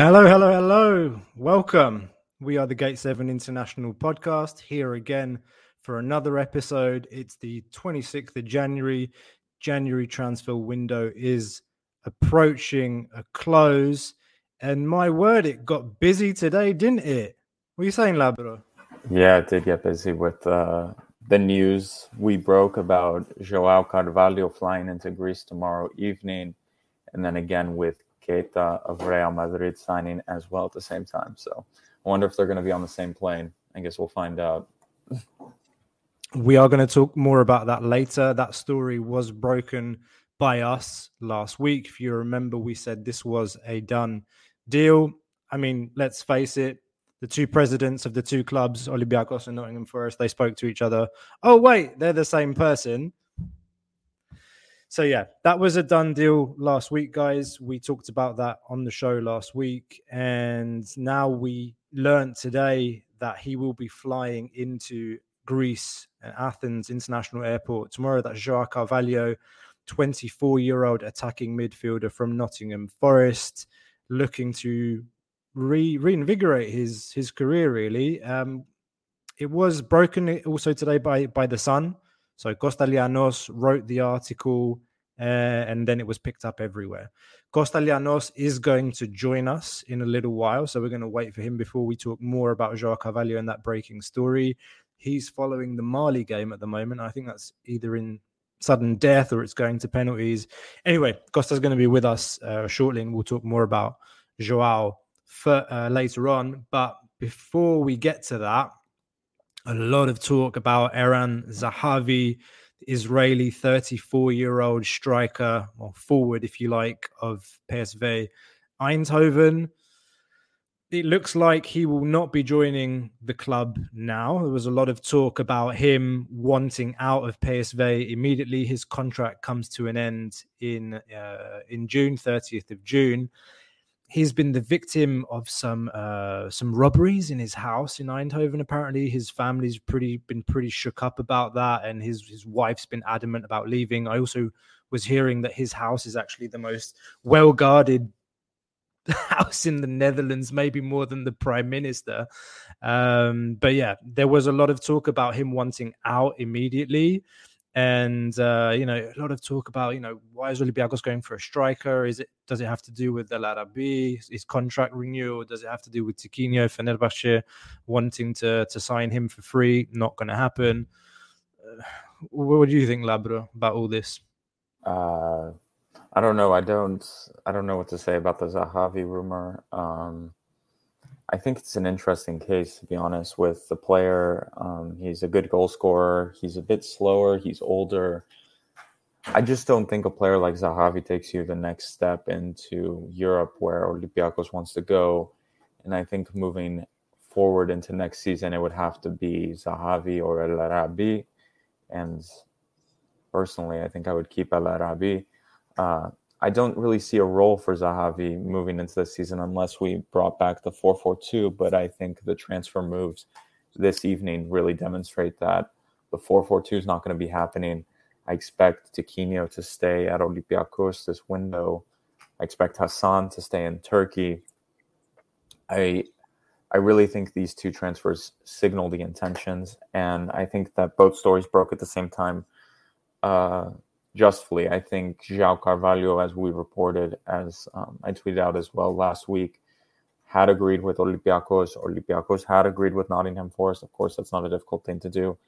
Hello, hello, hello. Welcome. We are the Gate 7 International Podcast here again for another episode. It's the 26th of January. January transfer window is approaching a close. And my word, it got busy today, didn't it? What are you saying, Labro? Yeah, it did get busy with uh, the news we broke about Joao Carvalho flying into Greece tomorrow evening. And then again with Keita of Real Madrid signing as well at the same time. So I wonder if they're going to be on the same plane. I guess we'll find out. We are going to talk more about that later. That story was broken by us last week. If you remember, we said this was a done deal. I mean, let's face it, the two presidents of the two clubs, Olympiacos and Nottingham Forest, they spoke to each other. Oh, wait, they're the same person. So yeah, that was a done deal last week, guys. We talked about that on the show last week, and now we learned today that he will be flying into Greece and Athens International Airport tomorrow. That's Joao Carvalho, 24 year old attacking midfielder from Nottingham Forest, looking to re- reinvigorate his his career. Really, um, it was broken also today by by the Sun. So Costa Lianos wrote the article uh, and then it was picked up everywhere. Costa Lianos is going to join us in a little while. So we're going to wait for him before we talk more about Joao Carvalho and that breaking story. He's following the Mali game at the moment. I think that's either in sudden death or it's going to penalties. Anyway, Costa's going to be with us uh, shortly and we'll talk more about Joao for, uh, later on. But before we get to that, a lot of talk about Eran Zahavi, Israeli 34 year old striker, or forward, if you like, of PSV Eindhoven. It looks like he will not be joining the club now. There was a lot of talk about him wanting out of PSV immediately. His contract comes to an end in uh, in June, 30th of June he's been the victim of some uh, some robberies in his house in Eindhoven. Apparently, his family's pretty been pretty shook up about that, and his his wife's been adamant about leaving. I also was hearing that his house is actually the most well guarded house in the Netherlands, maybe more than the prime minister. Um, but yeah, there was a lot of talk about him wanting out immediately and uh, you know a lot of talk about you know why is Olympiacos going for a striker? Is it does it have to do with El Arabi, his contract renewal? Does it have to do with Tiquinho Fenerbahce wanting to to sign him for free? Not going to happen. Uh, what do you think, Labro, about all this? Uh, I don't know. I don't. I don't know what to say about the Zahavi rumor. Um, I think it's an interesting case, to be honest, with the player. Um, he's a good goal scorer. He's a bit slower. He's older. I just don't think a player like Zahavi takes you the next step into Europe where Olympiacos wants to go. And I think moving forward into next season, it would have to be Zahavi or El Arabi. And personally, I think I would keep El Arabi. Uh, I don't really see a role for Zahavi moving into the season unless we brought back the 4-4-2. But I think the transfer moves this evening really demonstrate that the 4-4-2 is not going to be happening. I expect Tiquinho to stay at Olympiacos this window. I expect Hassan to stay in Turkey. I I really think these two transfers signal the intentions, and I think that both stories broke at the same time. Uh, justly. I think Joao Carvalho, as we reported, as um, I tweeted out as well last week, had agreed with Olympiacos. Olympiacos had agreed with Nottingham Forest. Of course, that's not a difficult thing to do.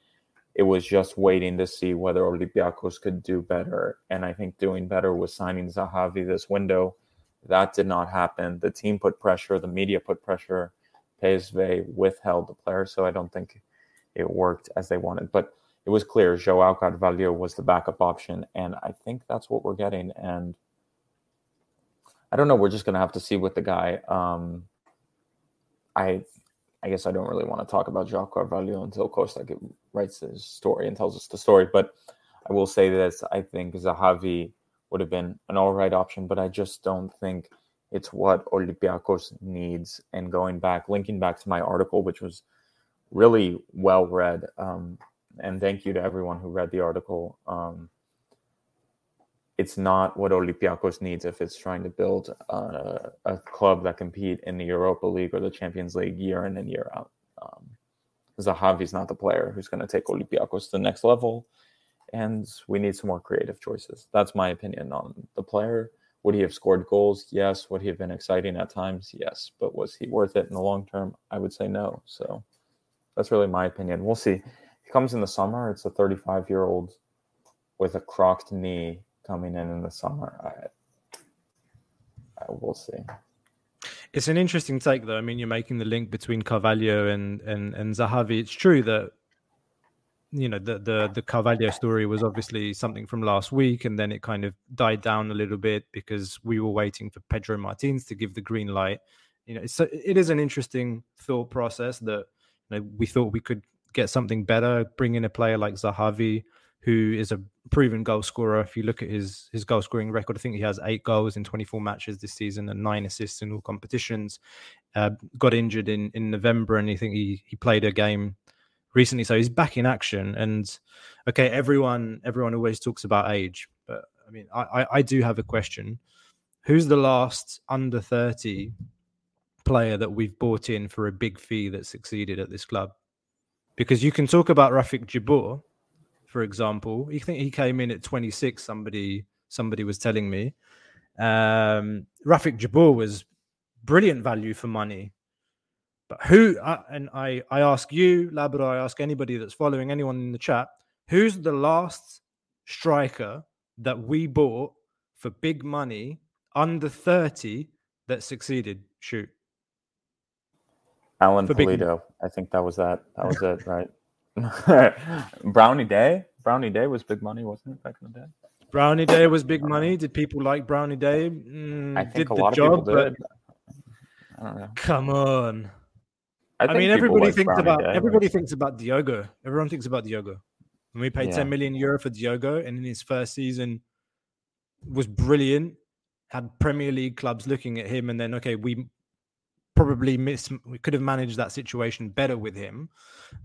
It was just waiting to see whether Olympiacos could do better. And I think doing better was signing Zahavi this window. That did not happen. The team put pressure, the media put pressure. PSV withheld the player. So I don't think it worked as they wanted. But it was clear Joao Carvalho was the backup option, and I think that's what we're getting. And I don't know. We're just gonna have to see with the guy. Um, I I guess I don't really want to talk about Joao Carvalho until Costa writes his story and tells us the story. But I will say this: I think Zahavi would have been an all right option, but I just don't think it's what Olympiacos needs. And going back, linking back to my article, which was really well read. Um, and thank you to everyone who read the article. Um, it's not what Olympiacos needs if it's trying to build a, a, club that compete in the Europa League or the Champions League year in and year out. Um, Zahavi's not the player who's going to take Olympiacos to the next level, and we need some more creative choices. That's my opinion on the player. Would he have scored goals? Yes. Would he have been exciting at times? Yes. But was he worth it in the long term? I would say no. So that's really my opinion. We'll see. Comes in the summer. It's a 35 year old with a crocked knee coming in in the summer. I, I will see. It's an interesting take, though. I mean, you're making the link between Carvalho and and and Zahavi. It's true that you know the the the Carvalho story was obviously something from last week, and then it kind of died down a little bit because we were waiting for Pedro Martins to give the green light. You know, it's it is an interesting thought process that you know, we thought we could get something better, bring in a player like Zahavi, who is a proven goal scorer. If you look at his his goal scoring record, I think he has eight goals in 24 matches this season and nine assists in all competitions. Uh, got injured in in November, and I think he he played a game recently, so he's back in action. And okay, everyone everyone always talks about age, but I mean, I I, I do have a question. Who's the last under 30 player that we've bought in for a big fee that succeeded at this club? Because you can talk about Rafik Djebbour, for example. You think he came in at 26? Somebody somebody was telling me. Um, Rafik Djebbour was brilliant value for money but who, uh, and I, I ask you, Labrador, I ask anybody that's following, anyone in the chat, who's the last striker that we bought for big money under 30 that succeeded? Shoot. Alan for Pulido. I think that was that. That was it, right? Brown Ideye. Brown Ideye was big money, wasn't it, back in the day? Brown Ideye was big money. Did people like Brown Ideye? Mm, I think a lot job, of people did. I don't know. Come on. I, I mean, everybody like thinks about everybody thinks about Diogo. Everyone thinks about Diogo. When we paid yeah. 10 million euro for Diogo, and in his first season was brilliant, had Premier League clubs looking at him, and then okay, we probably miss we could have managed that situation better with him.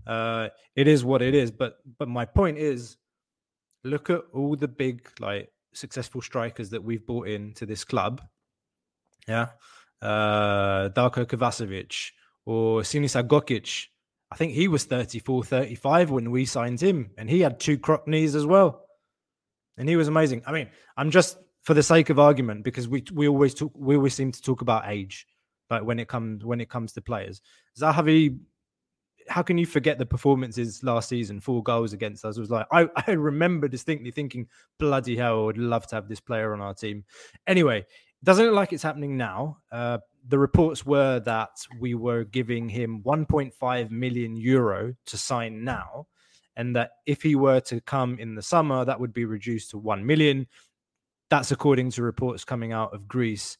Uh, it is what it is, but but my point is, look at all the big like successful strikers that we've brought in to this club. Yeah, uh, Darko Kovacevic, or Sinisa Gogic. I think he was 34, 35 when we signed him, and he had two croc knees as well. And he was amazing. I mean, I'm just for the sake of argument because we we always talk we always seem to talk about age, like when it comes when it comes to players. Zahavi, how can you forget the performances last season? Four goals against us was like I, I remember distinctly thinking, bloody hell, I would love to have this player on our team. Anyway, doesn't look like it's happening now. Uh, the reports were that we were giving him 1.5 million euro to sign now, and that if he were to come in the summer, that would be reduced to 1 million. That's according to reports coming out of Greece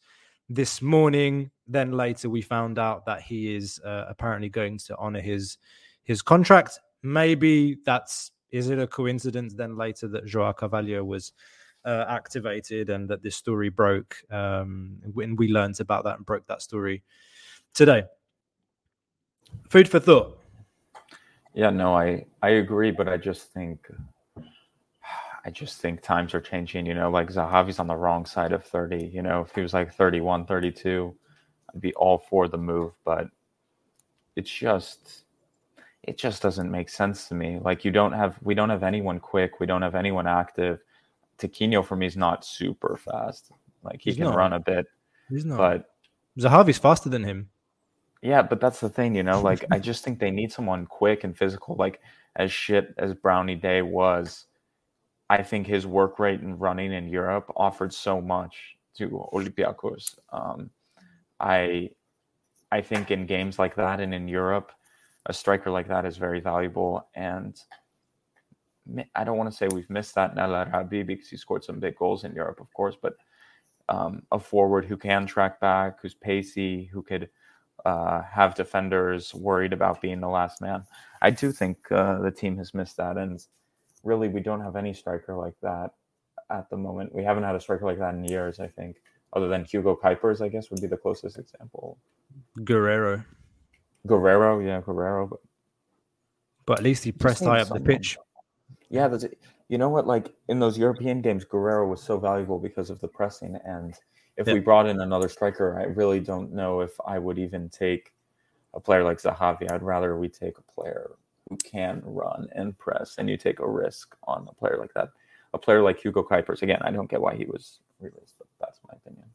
this morning. Then later, we found out that he is uh, apparently going to honor his his contract. Maybe that's is it a coincidence then later that Joao Carvalho was uh, activated and that this story broke. Um, and we learned about that and broke that story today. Food for thought. Yeah, no, I I agree, but I just think I just think times are changing. You know, like Zahavi's on the wrong side of 30. You know, if he was like 31, 32, I'd be all for the move, but it's just it just doesn't make sense to me. Like you don't have we don't have anyone quick, we don't have anyone active. Tiquinho for me is not super fast. Like he He's can not. run a bit. He's not. But Zahavi's faster than him. Yeah, but that's the thing, you know. Like I just think they need someone quick and physical. Like as shit as Brown Ideye was, I think his work rate and running in Europe offered so much to Olympiacos. Um, I I think in games like that and in Europe, a striker like that is very valuable. And I don't want to say we've missed that in El Arabi because he scored some big goals in Europe, of course, but um, a forward who can track back, who's pacey, who could uh, have defenders worried about being the last man. I do think uh, the team has missed that, and really, we don't have any striker like that at the moment. We haven't had a striker like that in years. I think, other than Hugo Cuypers, I guess would be the closest example. Guerrero. Guerrero, yeah, Guerrero, but but at least he pressed high up someone. the pitch. Yeah, that's you know what? Like in those European games, Guerrero was so valuable because of the pressing. And if we brought in another striker, I really don't know if I would even take a player like Zahavi. I'd rather we take a player who can run and press, and you take a risk on a player like that. A player like Hugo Cuypers. Again, I don't get why he was released, but that's my opinion.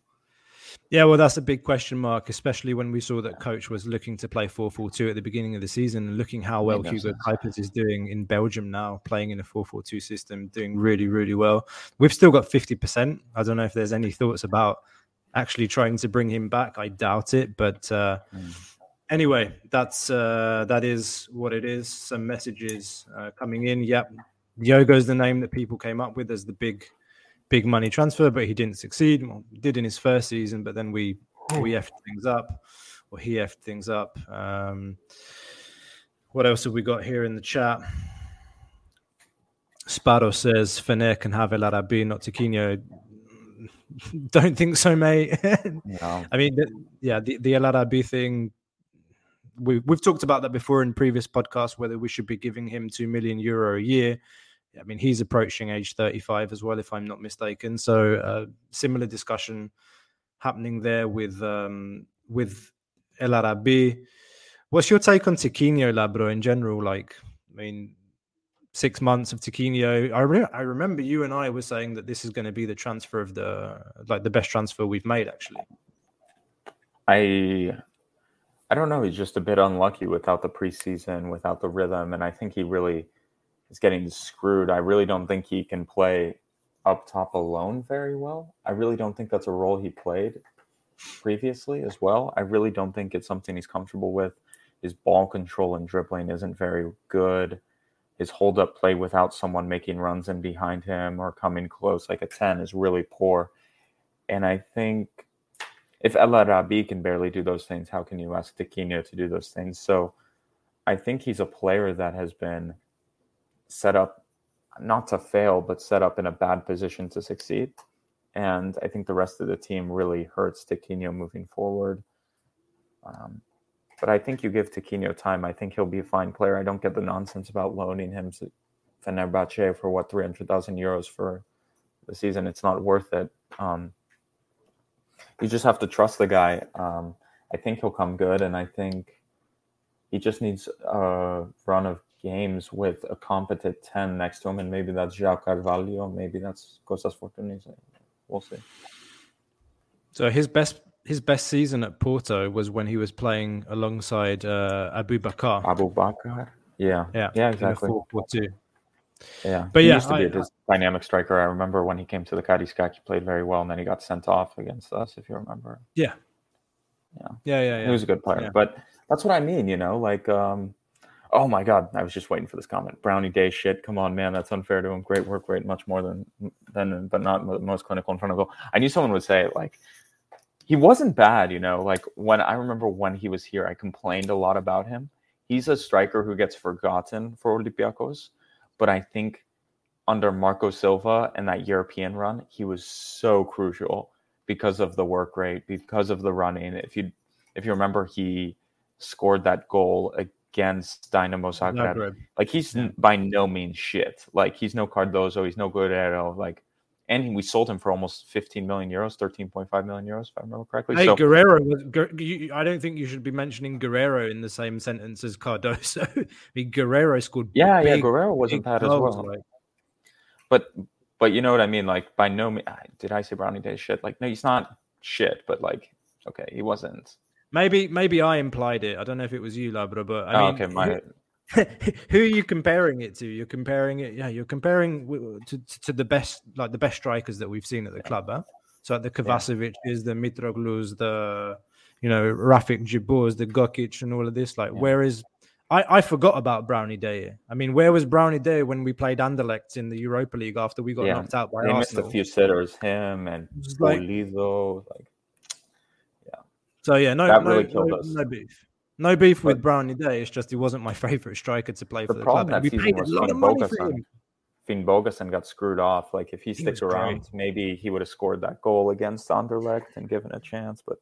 Yeah, well, that's a big question mark, especially when we saw that coach was looking to play 4 4 2 at the beginning of the season and looking how well Hugo Cuypers is doing in Belgium now, playing in a 4 4 2 system, doing really, really well. We've still got 50%. I don't know if there's any thoughts about actually trying to bring him back. I doubt it. But uh, mm. Anyway, that's uh, that is what it is. Some messages uh, coming in. Yep. Diogo's the name that people came up with as the big big money transfer, but he didn't succeed. Well, did in his first season, but then we we effed things up, or he effed things up. Um, what else have we got here in the chat? Sparrow says Fener can have El Arabi, not Tiquinho. Don't think so, mate. no. I mean, yeah, the, the El Arabi thing. We, we've talked about that before in previous podcasts, whether we should be giving him two million euro a year I mean, he's approaching age 35 as well, if I'm not mistaken. So, uh, similar discussion happening there with um, with El Arabi. What's your take on Tiquinho Labro in general? Like, I mean, six months of Tiquinho. I re- I remember you and I were saying that this is going to be the transfer of the like the best transfer we've made. Actually, I I don't know. He's just a bit unlucky without the preseason, without the rhythm, and I think he really is getting screwed. I really don't think he can play up top alone very well. I really don't think that's a role he played previously as well. I really don't think it's something he's comfortable with. His ball control and dribbling isn't very good. His hold up play without someone making runs in behind him or coming close like a 10 is really poor. And I think if El Arabi can barely do those things, how can you ask Tiquinho to do those things? So I think he's a player that has been set up not to fail, but set up in a bad position to succeed. And I think the rest of the team really hurts Tiquinho moving forward. Um, but I think you give Tiquinho time. I think he'll be a fine player. I don't get the nonsense about loaning him to Fenerbahce for what 300,000 euros for the season. It's not worth it. Um, you just have to trust the guy. Um, I think he'll come good, and I think he just needs a run of games with a competent 10 next to him, and maybe that's João Carvalho, maybe that's Kostas Fortounis. We'll see. So his best his best season at Porto was when he was playing alongside uh, Aboubakar. Abu Bakar, yeah, yeah, yeah, exactly. Yeah, but he yeah, used to be I, a dynamic striker. I remember when he came to the Karaiskak, he played very well, and then he got sent off against us, if you remember. Yeah, yeah, yeah, yeah. yeah. He was a good player, yeah. but that's what I mean. You know, like um, Oh my God! I was just waiting for this comment. Brown Ideye shit. Come on, man. That's unfair to him. Great work rate, much more than than, but not most clinical in front of goal. I knew someone would say like he wasn't bad. You know, like when I remember when he was here, I complained a lot about him. He's a striker who gets forgotten for Olympiacos, but I think under Marco Silva and that European run, he was so crucial because of the work rate, because of the running. If you if you remember, he scored that goal against Dynamo Zagreb. Like he's by no means shit. Like he's no Cardozo, he's no Guerrero. Like, and we sold him for almost 15 million euros, 13.5 million euros, if I remember correctly. Hey, so, Guerrero. I don't think you should be mentioning Guerrero in the same sentence as Cardozo. I mean, Guerrero scored. Yeah, big, yeah, Guerrero wasn't bad as well. Like. But, but you know what I mean. Like, by no means did I say Brown Ideye shit. Like, no, he's not shit. But like, okay, he wasn't Maybe maybe I implied it. I don't know if it was you, Labra, but I oh, mean, okay, my... who are you comparing it to? You're comparing it, yeah. You're comparing to, to the best, like the best strikers that we've seen at the club, huh? So the Kovacevic yeah. is the Mitroglous, the you know Rafik Djebbours, the Gogic, and all of this. Like, yeah. whereas I, I forgot about Brown Ideye. I mean, where was Brown Ideye when we played Anderlecht in the Europa League after we got Yeah, knocked out by They Arsenal? missed a few sitters, him and like- Pulido. Like, So yeah, no, That no, really no, no beef. No beef with Brown Ideye. It's just he wasn't my favorite striker to play for the the, problem club. That we paid a lot Finn of money for him. Finnbogason got screwed off. Like if he He sticks was great. around, maybe he would have scored that goal against Anderlecht and given a chance. But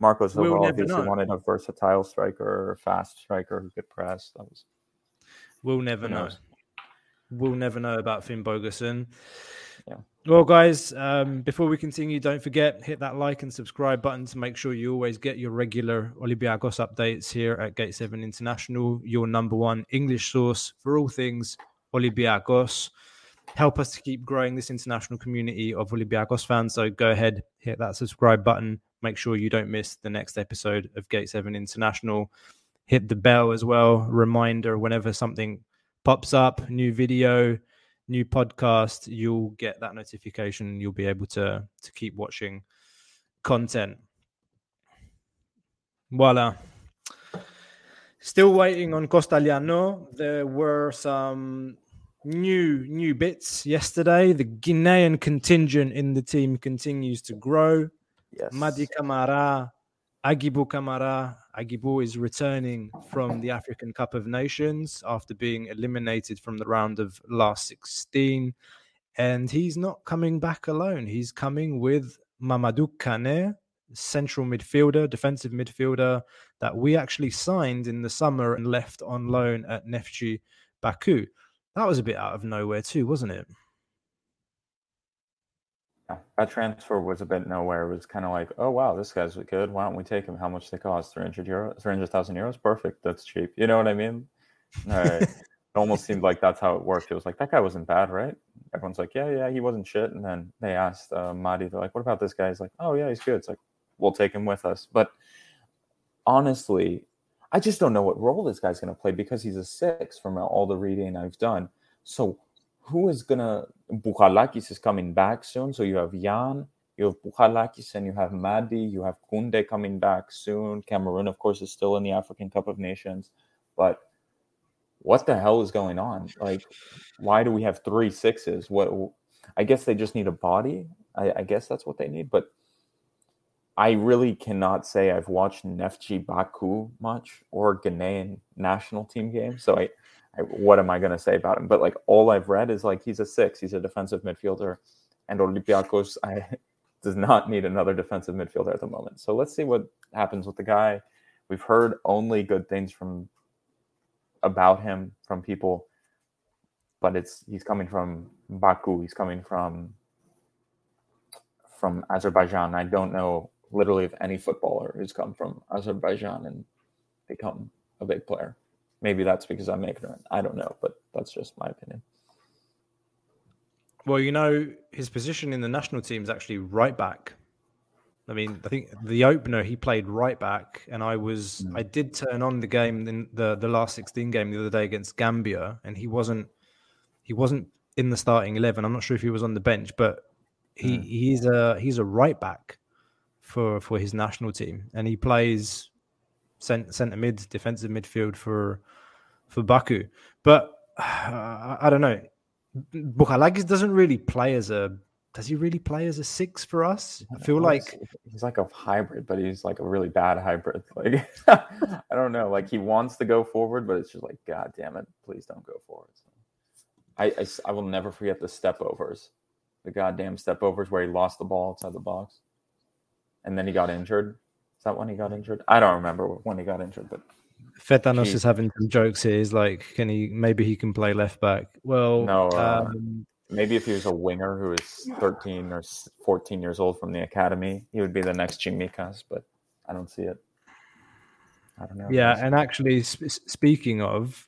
Marcos We'll obviously know. wanted a versatile striker, a fast striker who could press. That was We'll never know. knows? We'll never know about Finnbogason. Well, guys, um, before we continue, don't forget hit that like and subscribe button to make sure you always get your regular Olympiacos updates here at Gate Seven International, your number one English source for all things Olympiacos. Help us to keep growing this international community of Olympiacos fans. So go ahead, hit that subscribe button. Make sure you don't miss the next episode of Gate Seven International. Hit the bell as well. Reminder whenever something pops up, new video, new podcast, you'll get that notification. You'll be able to to keep watching content. Voila. Still waiting on Costaliano. There were some new new bits yesterday. The Guinean contingent in the team continues to grow. yes. Mady Camara, Aguibou Camara. Aguibou is returning from the African Cup of Nations after being eliminated from the round of last 16. And he's not coming back alone. He's coming with Mamadou Kane, central midfielder, defensive midfielder that we actually signed in the summer and left on loan at Neftchi Baku. That was a bit out of nowhere, too, wasn't it? Yeah, that transfer was a bit nowhere. It was kind of like, oh wow, this guy's good. Why don't we take him? How much they cost? Three hundred euros, three hundred thousand euros. Perfect. That's cheap. You know what I mean? All right. it almost seemed like that's how it worked. It was like that guy wasn't bad, right? Everyone's like, yeah, yeah, he wasn't shit. And then they asked uh, Madi, they're like, what about this guy? He's like, oh yeah, he's good. It's like, we'll take him with us. But honestly, I just don't know what role this guy's going to play because he's a six from all the reading I've done. So who is gonna Bouchalakis is coming back soon. So you have Jan, you have Bouchalakis, and you have Madi, you have Kunde coming back soon. Cameroon, of course, is still in the African Cup of Nations. But what the hell is going on? Like, why do we have three sixes? What I guess they just need a body. I, I guess that's what they need. But I really cannot say I've watched Neftchi Baku much or Ghanaian national team games. So I, I what am I going to say about him? But like all I've read is like he's a six, he's a defensive midfielder, and Olympiacos I does not need another defensive midfielder at the moment. So let's see what happens with the guy. We've heard only good things from about him from people, but it's he's coming from Baku, he's coming from from Azerbaijan. I don't know literally of any footballer who's come from Azerbaijan and become a big player. Maybe that's because I'm ignorant. I don't know, but that's just my opinion. Well, you know, his position in the national team is actually right back. I mean, I think the opener he played right back, and I was Mm. I did turn on the game in the the last sixteen game the other day against Gambia, and he wasn't he wasn't in the starting eleven. I'm not sure if he was on the bench, but he Mm. he's a he's a right back for for his national team, and he plays cent, center mid, defensive midfield for for Baku. But uh, I don't know. Bouchalakis doesn't really play as a. Does he really play as a six for us? I feel like he's- like a hybrid, but he's like a really bad hybrid. Like I don't know. Like he wants to go forward, but it's just like, God damn it, please don't go forward. So, I will never forget the step overs, the goddamn step overs where he lost the ball outside the box, and then he got injured. Is that when he got injured? I don't remember when he got injured, but Fetanos Jeez. is having some jokes here. He's like, can he? Maybe he can play left back. Well, No, uh, um, maybe if he was a winger who is 13 or 14 years old from the academy, he would be the next Tsimikas, but I don't see it. I don't know. yeah. And actually, sp- speaking of,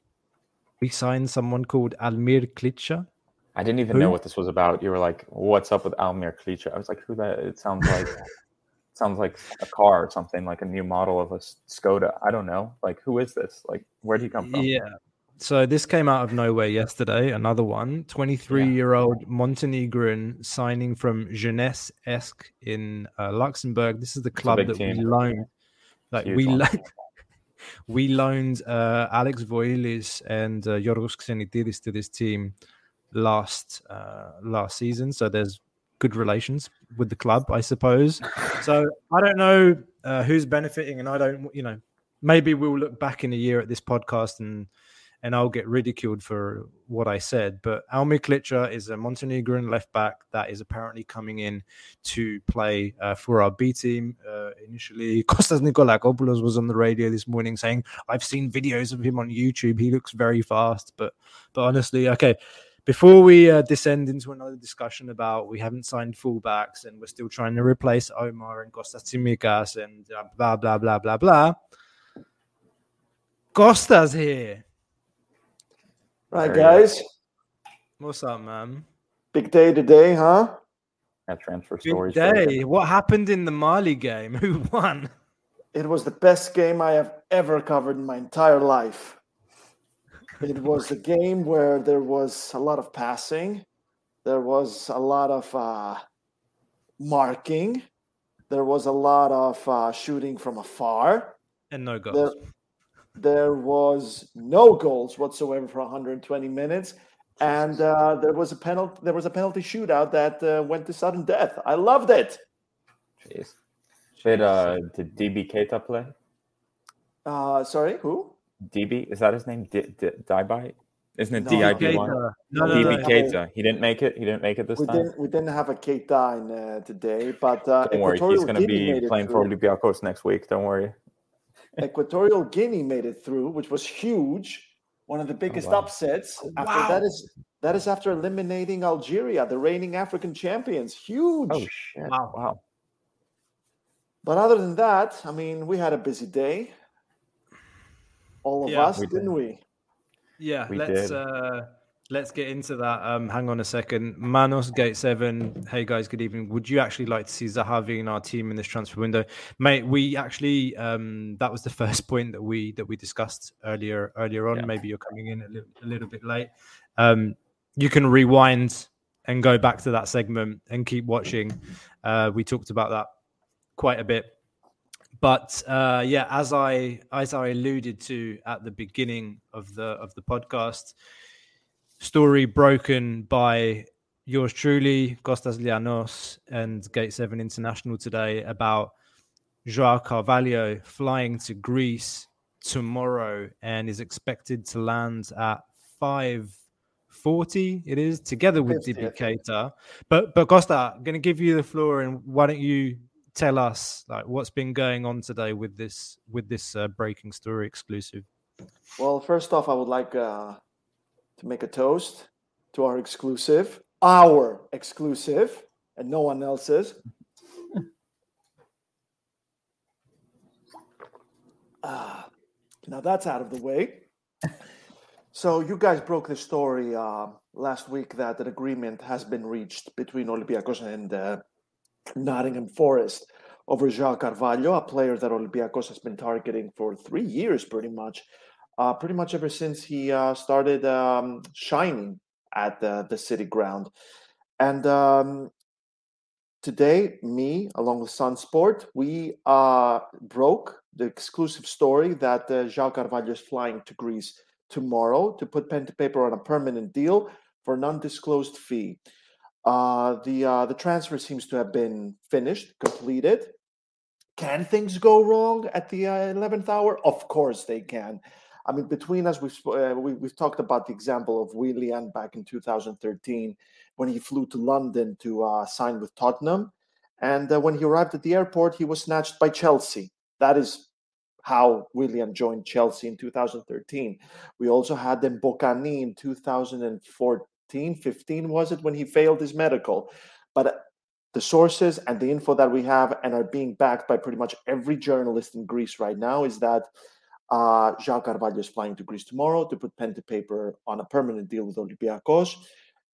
we signed someone called Almir Klitschko. I didn't even Who? know what this was about. You were like, "What's up with Almir Klitschko?" I was like, "Who that?" It sounds like sounds like a car or something, like a new model of a Skoda. I don't know. Like, who is this? Like, where would he come from? Yeah. So this came out of nowhere yesterday. Another one, 23 year old Montenegrin signing from Jeunesse Esch in uh, Luxembourg. This is the club that we loaned. Like Huge we loaned, we loaned uh, Alex Voilis and uh, Yorgos Xenitidis to this team last uh, last season. So there's good relations with the club, I suppose. So I don't know uh, who's benefiting, and I don't, you know, maybe we'll look back in a year at this podcast and and I'll get ridiculed for what I said. But Almir Klitschko is a Montenegrin left back that is apparently coming in to play uh, for our B team. Uh, initially, Kostas Nikolakopoulos was on the radio this morning saying, "I've seen videos of him on YouTube. He looks very fast." But but honestly, okay. Before we uh, descend into another discussion about we haven't signed fullbacks and we're still trying to replace Omar and Kostas Tsimikas and uh, blah blah blah blah blah. Costa's here. Right, guys. What's up, man? Big day today, huh? That transfer Big story. day. What happened in the Mali game? Who won? It was the best game I have ever covered in my entire life. It was a game where there was a lot of passing, there was a lot of uh, marking, there was a lot of uh, shooting from afar. And no goals. There, there was no goals whatsoever for 120 minutes, and uh, there was a penalty. There was a penalty shootout that uh, went to sudden death. I loved it. Jeez. Did uh did DB Keita play? Uh, sorry, who? DB is that his name? D- D- Diby? Isn't it No, D-I-B one? Keita. No, no, DB no. Keita. He didn't make it. He didn't make it this We time. didn't. We didn't have a Keita in uh, today, but uh, Don't worry, he's going to be playing for through. Olympiacos next week. Don't worry. Equatorial Guinea made it through, which was huge. One of the biggest wow. upsets. Oh, After wow. that is that is after eliminating Algeria, the reigning African champions. Huge. Oh shit! Wow. Wow. But other than that, I mean, we had a busy day. All of Yeah. us, We did. not we? Yeah, We let's did. uh let's get into that. Um hang on a second. Manos Gate 7. Hey guys, good evening. Would you actually like to see Zahavi in our team in this transfer window? Mate, we actually um that was the first point that we that we discussed earlier earlier on. Yeah. Maybe you're coming in a little, a little bit late. Um you can rewind and go back to that segment and keep watching. Uh we talked about that quite a bit. But uh, yeah, as I as I alluded to at the beginning of the of the podcast, story broken by yours truly, Costas Lianos and Gate Seven International today about Joao Carvalho flying to Greece tomorrow and is expected to land at five forty. It is together with 50, I Keita. But but Costa, I'm going to give you the floor, and why don't you tell us like what's been going on today with this with this uh, breaking story exclusive? Well, first off, I would like uh, to make a toast to our exclusive, our exclusive, and no one else's. Ah, now that's out of the way. So you guys broke the story uh, last week that an agreement has been reached between Olympiacos and uh, Nottingham Forest over João Carvalho, a player that Olympiacos has been targeting for three years, pretty much uh, pretty much ever since he uh, started um, shining at the, the city ground. And um, today, me, along with Sunsport, we uh, broke the exclusive story that uh, Carvalho is flying to Greece tomorrow to put pen to paper on a permanent deal for an undisclosed fee. Uh, the uh, the transfer seems to have been finished, completed. Can things go wrong at the uh, eleventh hour? Of course they can. I mean, between us, we've uh, we, we've talked about the example of Willian back in 2013 when he flew to London to uh, sign with Tottenham, and uh, when he arrived at the airport, he was snatched by Chelsea. That is how Willian joined Chelsea in 2013. We also had Mbokani in 2014, 15 was it when he failed his medical, but. uh, The sources and the info that we have and are being backed by pretty much every journalist in Greece right now is that uh, João Carvalho is flying to Greece tomorrow to put pen to paper on a permanent deal with Olympiacos.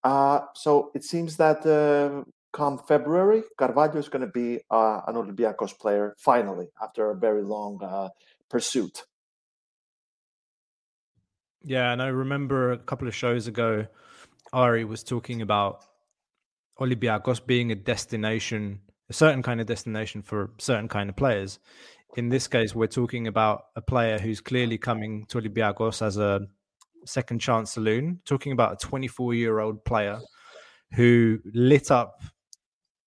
Uh, so it seems that uh, come February, Carvalho is going to be uh, an Olympiacos player finally after a very long uh, pursuit. Yeah, and I remember a couple of shows ago, Ari was talking about Olympiacos being a destination, a certain kind of destination for certain kind of players. in this case, we're talking about a player who's clearly coming to Olympiacos as a second chance saloon. Talking about a 24 year old player who lit up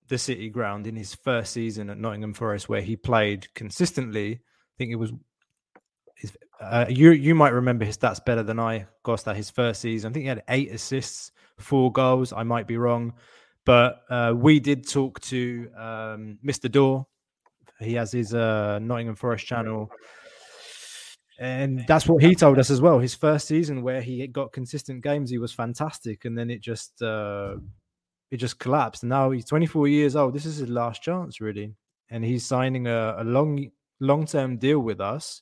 the City ground in his first season at Nottingham Forest, where he played consistently. I think it was. Uh, you you might remember his stats better than I. Costa, his first season, I think he had eight assists, four goals. I might be wrong, but uh, we did talk to um, Mr. Daw he has his uh, Nottingham Forest channel. And that's what he told us as well. His first season where he got consistent games, he was fantastic, and then it just uh, it just collapsed. And now he's 24 years old. This is his last chance, really, and he's signing a, a long long term deal with us.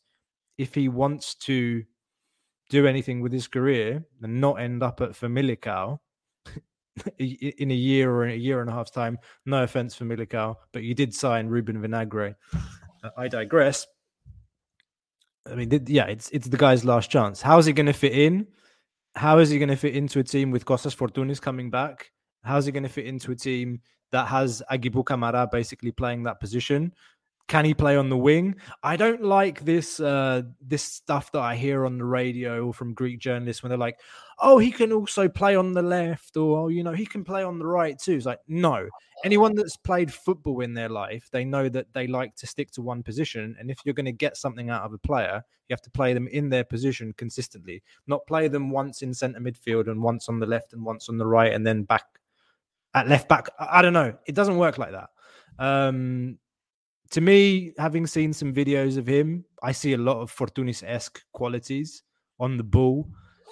If he wants to do anything with his career and not end up at Famalicão, in a year or in a year and a half's time. No offense for Militao, but you did sign Ruben Vinagre. Uh, I digress. I mean, yeah, it's it's the guy's last chance. How is he going to fit in? How is he going to fit into a team with Costas Fortounis coming back? How is he going to fit into a team that has Aguibou Camara basically playing that position? Can he play on the wing? I don't like this uh, this stuff that I hear on the radio or from Greek journalists when they're like, "Oh, he can also play on the left," or oh, you know, he can play on the right too. It's like, no. Anyone that's played football in their life, they know that they like to stick to one position, and if you're going to get something out of a player, you have to play them in their position consistently, not play them once in centre midfield and once on the left and once on the right, and then back at left back. I don't know. It doesn't work like that. Um, to me, having seen some videos of him, I see a lot of Fortounis esque qualities on the ball,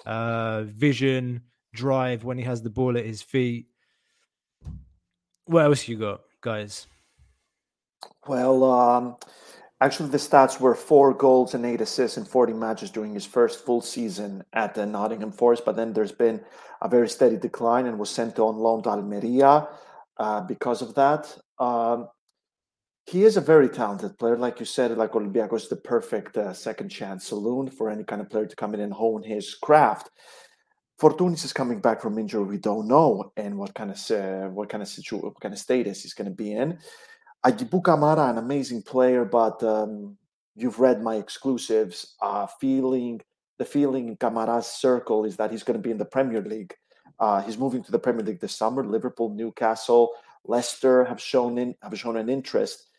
uh, vision, drive when he has the ball at his feet. What else you got, guys? Well, um, actually, the stats were four goals and eight assists in 40 matches during his first full season at the Nottingham Forest. But then there's been a very steady decline and was sent on loan to Almeria uh, because of that. Um, he is a very talented player. Like you said, like Olympiacos is the perfect uh, second chance saloon for any kind of player to come in and hone his craft. Fortounis is coming back from injury. We don't know, and what kind of uh, what kind of situation, what kind of status he's going to be in. Aguibou Camara, an amazing player, but um, you've read my exclusives. Uh, feeling the feeling in Camara's circle is that he's going to be in the Premier League. Uh, he's moving to the Premier League this summer. Liverpool, Newcastle, Leicester have shown in have shown an interest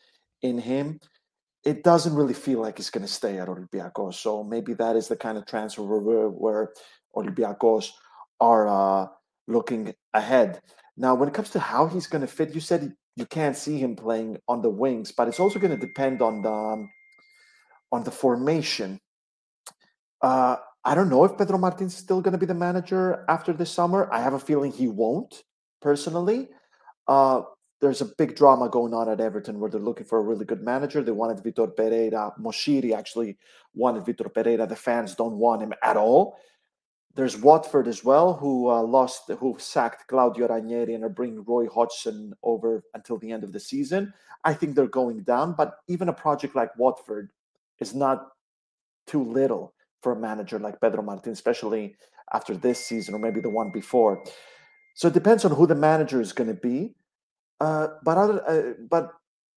in him, it doesn't really feel like he's going to stay at Olympiacos. So maybe that is the kind of transfer where, where Olympiacos are uh, looking ahead. Now, when it comes to how he's going to fit, you said you can't see him playing on the wings, but it's also going to depend on the um, on the formation. Uh, I don't know if Pedro Martins is still going to be the manager after this summer. I have a feeling he won't personally. Uh, there's a big drama going on at Everton where they're looking for a really good manager. They wanted Vitor Pereira. Moshiri actually wanted Vitor Pereira. The fans don't want him at all. There's Watford as well, who uh, lost, who sacked Claudio Ranieri and are bringing Roy Hodgson over until the end of the season. I think they're going down, but even a project like Watford is not too little for a manager like Pedro Martin, especially after this season or maybe the one before. So it depends on who the manager is going to be. Uh, but other, uh, but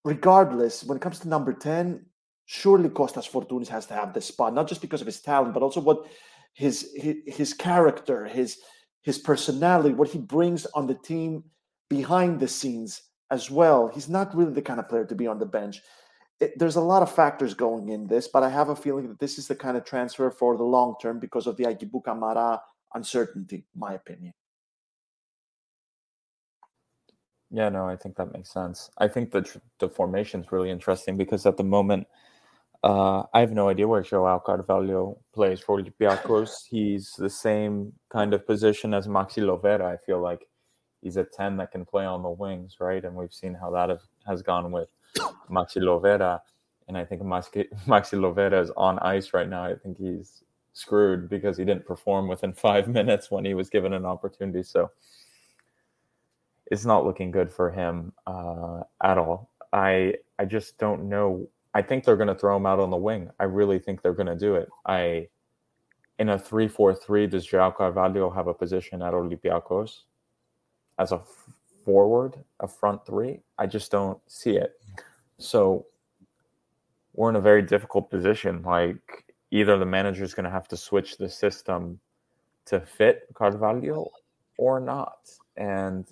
regardless, when it comes to number ten, surely Costas Fortounis has to have the spot, not just because of his talent, but also what his his, his character, his his personality, what he brings on the team behind the scenes as well. He's not really the kind of player to be on the bench. It, there's a lot of factors going in this, but I have a feeling that this is the kind of transfer for the long term because of the Aguibou Camara uncertainty, my opinion. Yeah, no, I think that makes sense. I think the the formation is really interesting because at the moment, uh, I have no idea where Joao Carvalho plays for Olympiacos. he's the same kind of position as Maxi Lovera. I feel like he's a ten that can play on the wings, right? And we've seen how that has, has gone with Maxi Lovera. And I think Maxi, Maxi Lovera is on ice right now. I think he's screwed because he didn't perform within five minutes when he was given an opportunity. So it's not looking good for him uh, at all. I I just don't know. I think they're going to throw him out on the wing. I really think they're going to do it. I in a three-four-three, does Joao Carvalho have a position at Olympiacos as a forward, a front three? I just don't see it. So we're in a very difficult position. Like either the manager is going to have to switch the system to fit Carvalho or not. And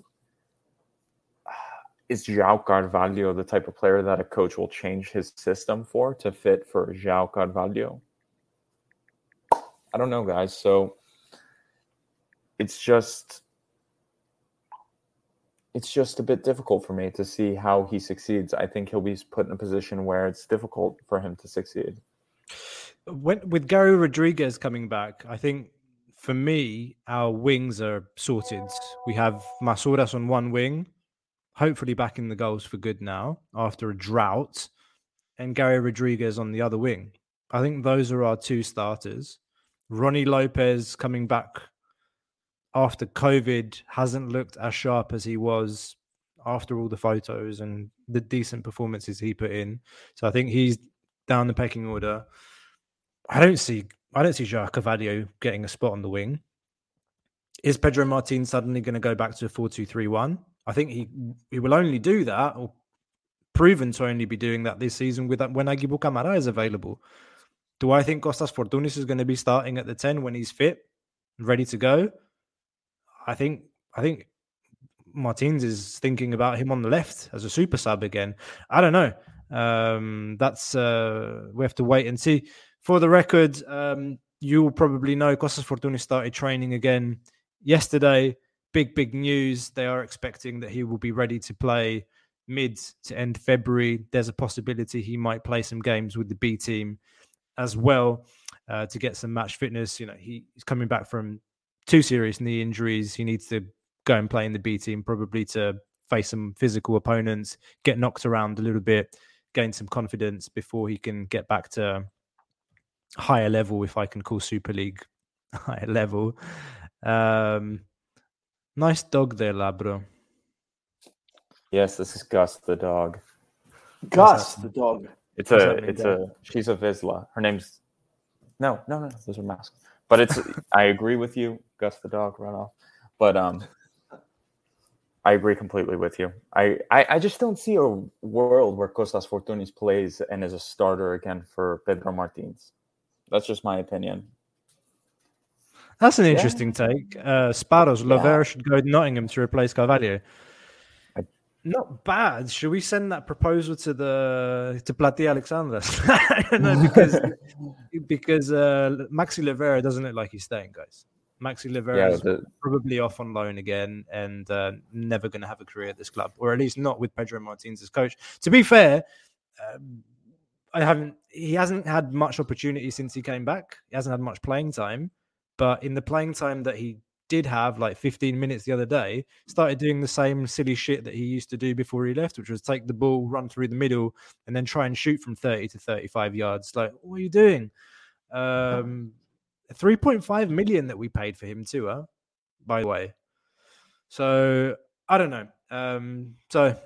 is João Carvalho the type of player that a coach will change his system for to fit for João Carvalho? I don't know, guys. So it's just it's just a bit difficult for me to see how he succeeds. I think he'll be put in a position where it's difficult for him to succeed. When, with Garry Rodrigues coming back, I think for me, our wings are sorted. We have Masouras on one wing, hopefully back in the goals for good now after a drought, and Garry Rodrigues on the other wing. I think those are our two starters. Rony Lopes coming back after COVID hasn't looked as sharp as he was after all the photos and the decent performances he put in. So I think he's down the pecking order. I don't see I don't see João Carvalho getting a spot on the wing. Is Pedro Martins suddenly going to go back to a 4-2-3-1? I think he he will only do that or proven to only be doing that this season with that when Aguibou Camara is available. Do I think Costas Fortounis is going to be starting at the 10 when he's fit, ready to go? I think I think Martins is thinking about him on the left as a super sub again. I don't know. Um, that's uh, we have to wait and see. For the record, um, you will probably know Costas Fortounis started training again yesterday. Big big news. They are expecting that he will be ready to play mid to end February. There's a possibility he might play some games with the B team as well uh, to get some match fitness. You know, he, he's coming back from two serious knee injuries. He needs to go and play in the B team, probably to face some physical opponents, get knocked around a little bit, gain some confidence before he can get back to higher level, if I can call Super League higher level. Um, nice dog there, Labro. Yes, this is Gus the dog. Gus the dog. It's a it's a she's a Vizsla. Her name's no no no those are masks. But it's I agree with you, Gus the dog run off. But um I agree completely with you. I, I, I just don't see a world where Costas Fortounis plays and is a starter again for Pedro Martins. That's just my opinion. That's an interesting yeah. take. Uh, Sparrows, yeah. Lovera should go to Nottingham to replace Carvalho. Not bad. Should we send that proposal to the to Plati Alexandras? no, because because uh, Maxi Lovera doesn't look like he's staying, guys. Maxi Lovera yeah, is the... probably off on loan again and uh, never going to have a career at this club, or at least not with Pedro Martins as coach. To be fair, um, I haven't. He hasn't had much opportunity since he came back. He hasn't had much playing time, but in the playing time that he did have like 15 minutes the other day, started doing the same silly shit that he used to do before he left, which was take the ball, run through the middle, and then try and shoot from 30 to 35 yards. Like, what are you doing? Um, 3.5 million that we paid for him too, huh? By the way. So I don't know. Um, so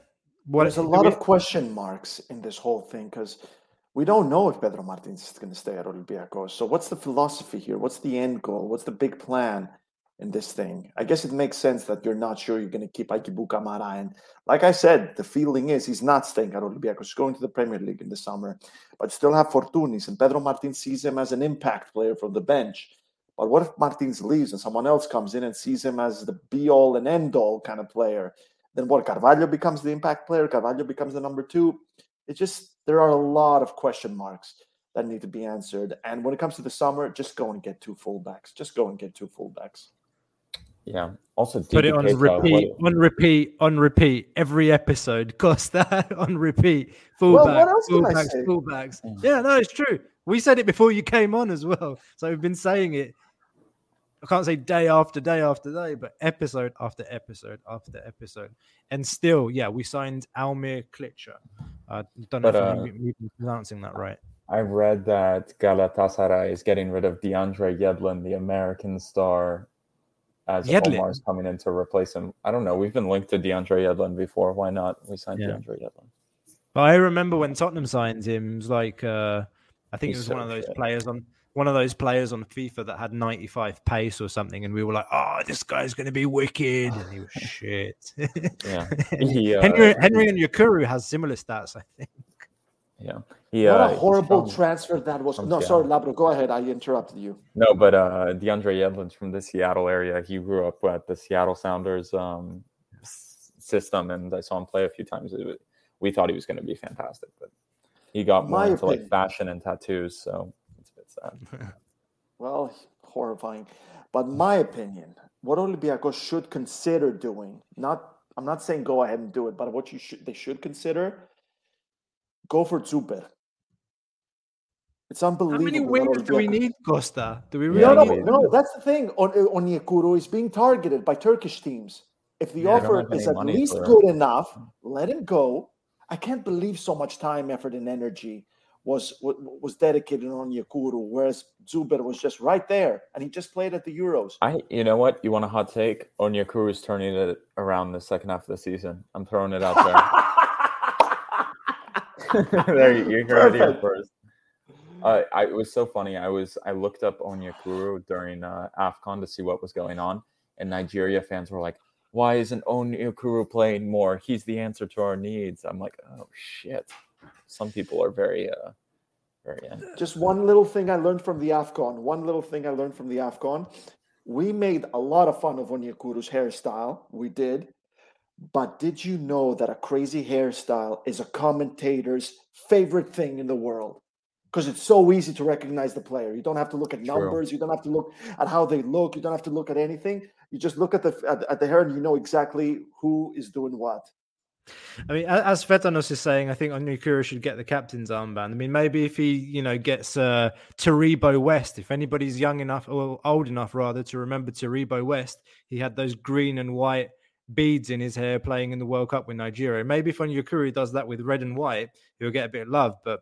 what there's a lot we... of question marks in this whole thing because we don't know if Pedro Martins is going to stay at Olympiacos. So what's the philosophy here? What's the end goal? What's the big plan? in this thing. I guess it makes sense that you're not sure you're going to keep Aguibou Camara. And like I said, the feeling is he's not staying at Olympiacos. He's going to the Premier League in the summer, but still have Fortounis. And Pedro Martins sees him as an impact player from the bench. But what if Martins leaves and someone else comes in and sees him as the be all and end all kind of player? Then what? Carvalho becomes the impact player. Carvalho becomes the number two. It just there are a lot of question marks that need to be answered. And when it comes to the summer, just go and get two fullbacks. Just go and get two fullbacks. Yeah. Also, put it on repeat, on repeat, on repeat every episode. Costa on repeat. Fullbacks, well, fullbacks, fullbacks. Mm. Yeah, no, it's true. We said it before you came on as well. So we've been saying it. I can't say day after day after day, but episode after episode after episode. And still, yeah, we signed Almir Klitschko. I don't know but, if uh, I'm pronouncing that right. I read that Galatasaray is getting rid of DeAndre Yedlin, the American star as Yedlin. Omar's coming in to replace him. I don't know. We've been linked to DeAndre Yedlin before. Why not? We signed yeah. DeAndre Yedlin. Well, I remember when Tottenham signed him. It was like uh, I think He's it was so one of those shit. players on one of those players on FIFA that had 95 pace or something, and we were like, "Oh, this guy's going to be wicked," and he was shit. yeah, he, uh, Henry Henry Onyekuru has similar stats, I think. Yeah. He, what uh, a horrible from- transfer that was. from No, sorry, Labro, go ahead. I interrupted you. No, but uh, DeAndre Yedlin's from the Seattle area. He grew up at the Seattle Sounders um, system, and I saw him play a few times. Was- we thought he was going to be fantastic, but he got more My into like fashion and tattoos, so it's a bit sad. Well, horrifying. But my opinion, what Olympiacos should consider doing, not I'm not saying go ahead and do it, but what you should they should consider, go for Zuber. It's unbelievable. How many what wings do we need, Costa? Do we really No, need? we- no, no. That's the thing. On Onyekuru is being targeted by Turkish teams. If the Yeah, offer is at least good enough, let him go. I can't believe so much time, effort, and energy was was dedicated on Onyekuru, whereas Zuber was just right there, and he just played at the Euros. I, you know what? You want a hot take? Onyekuru is turning it around the second half of the season. I'm throwing it out there. there, you, you heard it here first. Uh, I, it was so funny. I was I looked up Onyekuru during uh, Afcon to see what was going on, and Nigeria fans were like, "Why isn't Onyekuru playing more? He's the answer to our needs." I'm like, "Oh shit!" Some people are very, uh, very. in. Just one little thing I learned from the AFCON. One little thing I learned from the AFCON. We made a lot of fun of Onyekuru's hairstyle. We did. But did you know that a crazy hairstyle is a commentator's favorite thing in the world? Because it's so easy to recognize the player. You don't have to look at True. numbers. You don't have to look at how they look. You don't have to look at anything. You just look at the at, at the hair and you know exactly who is doing what. I mean, as Fetanos is saying, I think Onyekuru should get the captain's armband. I mean, maybe if he, you know, gets uh, Taribo West, if anybody's young enough or old enough rather to remember Taribo West, he had those green and white beads in his hair playing in the World Cup with Nigeria. Maybe if Onyekuru does that with red and white, he'll get a bit of love. But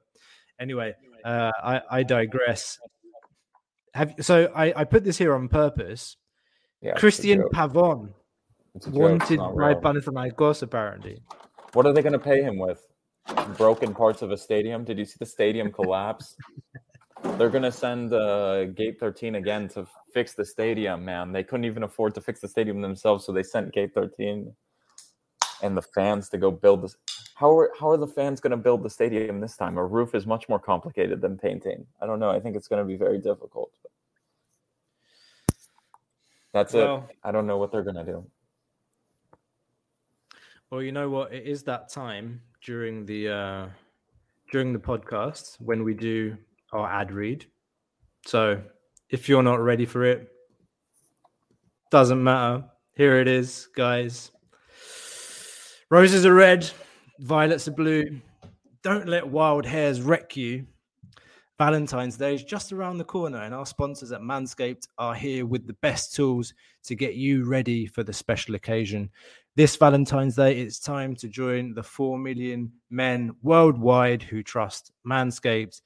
anyway, uh, I, I digress. Have so I, I put this here on purpose. Yeah, Christian. Pavon wanted not by real. Panathinaikos apparently. What are they going to pay him with? Broken parts of a stadium? Did you see the stadium collapse? They're going to send uh, Gate 13 again to fix the stadium, man. They couldn't even afford to fix the stadium themselves, so they sent Gate 13 and the fans to go build this. How are, how are the fans going to build the stadium this time? A roof is much more complicated than painting. I don't know. I think it's going to be very difficult. That's Well- it. I don't know what they're going to do. Well, you know what? It is that time during the uh, during the podcast when we do our ad read. So if you're not ready for it, doesn't matter. Here it is, guys. Roses are red, violets are blue. Don't let wild hairs wreck you. Valentine's Day is just around the corner, and our sponsors at Manscaped are here with the best tools to get you ready for the special occasion. This Valentine's Day, it's time to join the 4 million men worldwide who trust Manscaped,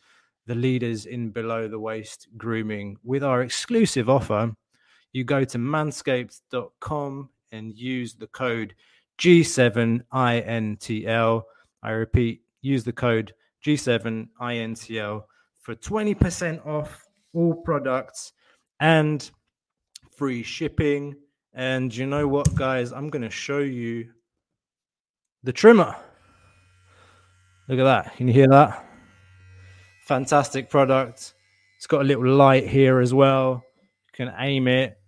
the leaders in below the waist grooming. With our exclusive offer, you go to manscaped.com and use the code G7INTL. I repeat, use the code G7INTL for 20% off all products and free shipping. And you know what, guys? I'm going to show you the trimmer. Look at that. Can you hear that? Fantastic product. It's got a little light here as well. You can aim it,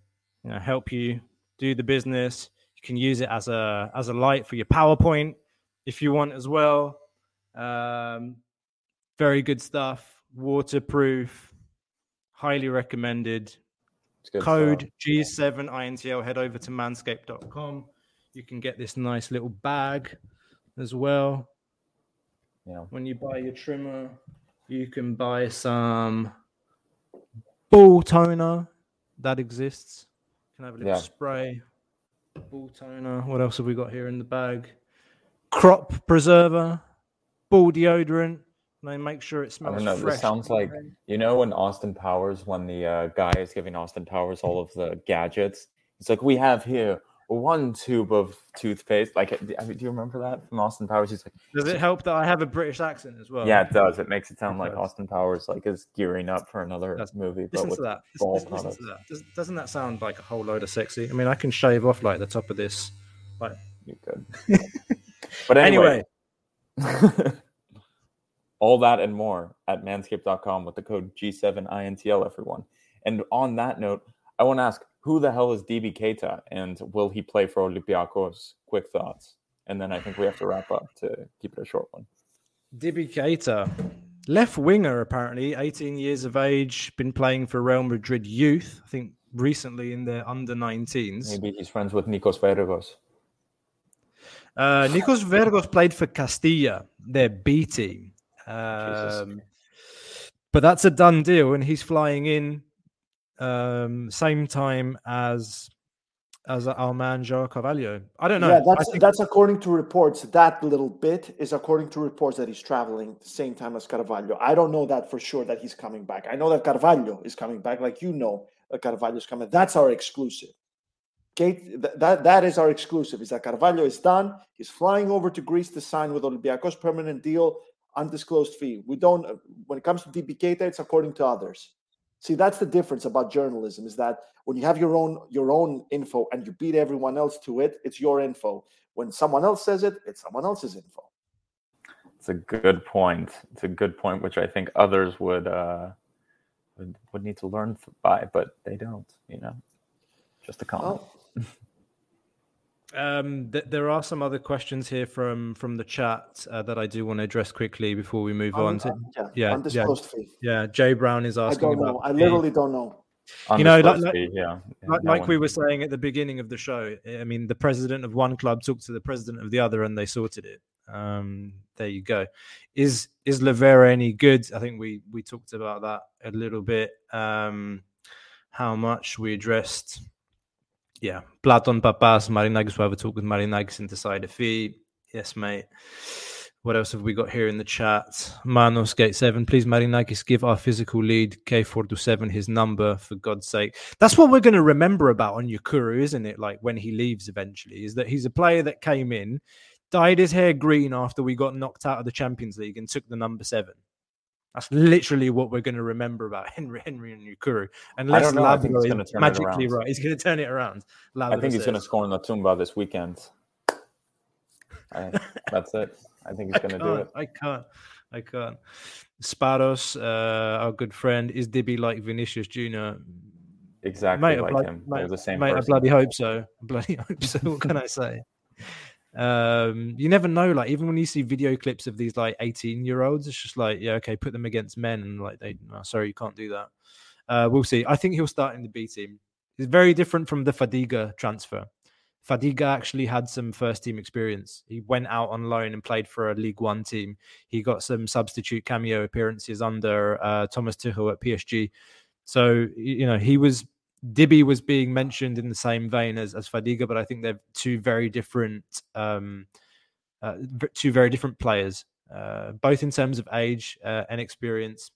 you know, help you do the business. You can use it as a as a light for your PowerPoint if you want as well. Um, very good stuff. Waterproof. Highly recommended code. G7INTL. Head over to manscaped.com. You can get this nice little bag as well. Yeah. When you buy your trimmer, you can buy some ball toner that exists. You can have a little Yeah. spray, ball toner. What else have we got here in the bag? Crop preserver, ball deodorant. They make sure it smells. I don't know. fresh. This sounds like you know when Austin Powers, when the uh, guy is giving Austin Powers all of the gadgets. It's like we have here one tube of toothpaste. Like, I mean, do you remember that from Austin Powers? He's like, Does it help that I have a British accent as well? yeah, it does. It makes it sound It like. Austin Powers like is gearing up for another Does. movie, but Listen to that. Listen, listen to that. Does, doesn't that sound like a whole load of sexy? I mean, I can shave off like the top of this. Like, You could. But anyway, anyway, All that and more at manscaped.com with the code G7INTL, everyone. And on that note, I want to ask who the hell is DB Keita and will he play for Olympiacos? Quick thoughts. And then I think we have to wrap up to keep it a short one. DB Keita, left winger, apparently, 18 years of age, been playing for Real Madrid youth, I think recently in the under 19s. Maybe he's friends with Nikos Vergos. Uh, Nikos Vergos played for Castilla, their B team. Um, but that's a done deal, and he's flying in um, same time as as our man Joao Carvalho. I don't know. Yeah, that's think... that's according to reports. That little bit is according to reports that he's traveling the same time as Carvalho. I don't know that for sure that he's coming back. I know that Carvalho is coming back, like you know Carvalho is coming. That's our exclusive. Kate, that that is our exclusive. Is that Carvalho is done? He's flying over to Greece to sign with Olympiacos, permanent deal, undisclosed fee. We don't. When it comes to DB Keita, it's according to others. See, that's the difference about journalism is that when you have your own your own info and you beat everyone else to it, it's your info. When someone else says it, it's someone else's info. It's a good point. It's a good point, which I think others would uh, would, would need to learn by, but they don't. You know, just a comment. Well, um, th- there are some other questions here from from the chat uh, that I do want to address quickly before we move um, on. To, uh, yeah, yeah, undisclosed yeah, fee. Yeah, Jay Brown is asking. I don't know. I literally don't know. You know, like, like, yeah, like, like we were saying at the beginning of the show. I mean, the president of one club talked to the president of the other, and they sorted it. Um, there you go. Is is Lovera any good? I think we we talked about that a little bit. Um, how much we addressed yeah, Platon Papas, Marinakis will have a talk with Marinakis and decide a fee. Yes, mate. What else have we got here in the chat? Manos Gate 7. Please, Marinakis, give our physical lead K427 his number, for God's sake. That's what we're going to remember about on Onyekuru, isn't it? Like when he leaves eventually, is that he's a player that came in, dyed his hair green after we got knocked out of the Champions League and took the number seven. That's literally what we're going to remember about Henry Henry Onyekuru. Unless Labrador is magically right, he's going to turn it around. I think he's going to score in the Toumba this weekend. I, that's it. I think he's going to do it. I can't. I can't. Sparrows, uh, our good friend, is Dibby like Vinicius Junior? Exactly mate, like him. Mate, They're the same. Mate, person. I bloody hope so. I bloody hope so. what can I say? Um you never know like even when you see video clips of these like 18 year olds it's just like yeah okay put them against men and like they sorry you can't do that. Uh we'll see. I think he'll start in the b team. It's very different from the fadiga transfer. Fadiga actually had some first team experience. He went out on loan and played for a league one team. He got some substitute cameo appearances under uh thomas tuchel at psg so you know he was Dibby was being mentioned in the same vein as, as Fadiga, but I think they're two very different, um, uh, two very different players, uh, both in terms of age uh, and experience.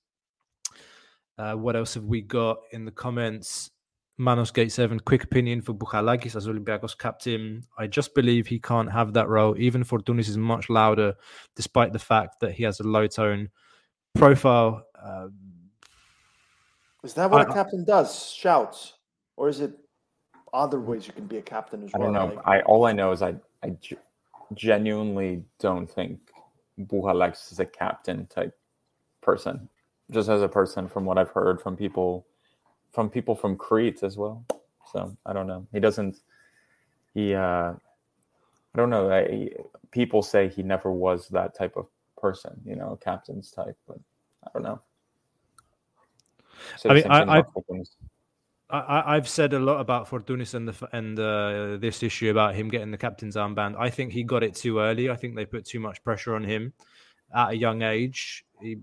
Uh, what else have we got in the comments? Manos Gate 7, quick opinion for Bouchalakis as Olympiacos captain. I just believe he can't have that role. Even Fortounis is much louder, despite the fact that he has a low tone profile. Uh, is that what I, a captain does? Shouts or is it other ways you can be a captain as I well? I don't know. Like, I all I know is I I genuinely don't think Bouchalakis is a captain type person. Just as a person, from what I've heard from people, from people from Crete as well. So I don't know. He doesn't. He. uh I don't know. I, people say he never was that type of person. You know, captain's type, but I don't know. So I mean, I, I, I, have said a lot about Fortounis and the and uh, this issue about him getting the captain's armband. I think he got it too early. I think they put too much pressure on him at a young age. He,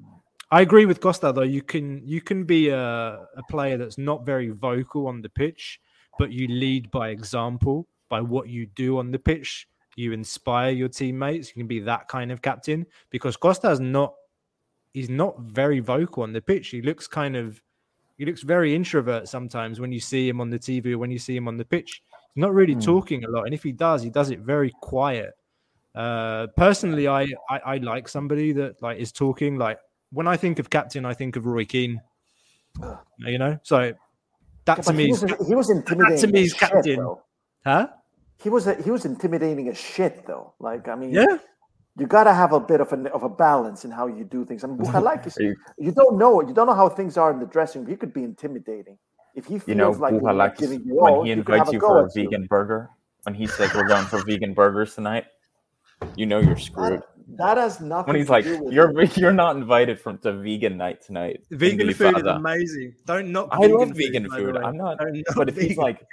I agree with Costa though. You can you can be a, a player that's not very vocal on the pitch, but you lead by example by what you do on the pitch. You inspire your teammates. You can be that kind of captain because Costa is not. He's not very vocal on the pitch. He looks kind of he looks very introvert sometimes when you see him on the TV or when you see him on the pitch. He's not really mm. talking a lot, and if he does, he does it very quiet. Uh, personally, I, I, I like somebody that like is talking. Like when I think of captain, I think of Roy Keane. You know, so that yeah, to me, he was, he was intimidating. That to me, is captain. Shit, huh? He was a, he was intimidating as shit though. Like I mean, yeah, you got to have a bit of a of a balance in how you do things. I mean, I like this. You, You don't know you don't know how things are in the dressing room. He could be intimidating. If he feels you know, like he's not Bouchalakis, giving you when all, he you could have invites a you for a at you. vegan burger, when he says we're going for vegan burgers tonight, you know you're screwed. That, that has nothing. When he's to like, do with "You're it. you're not invited from to vegan night tonight." Vegan food is amazing. Don't knock. I love food, vegan by food. I'm not, Don't knock but if he's like,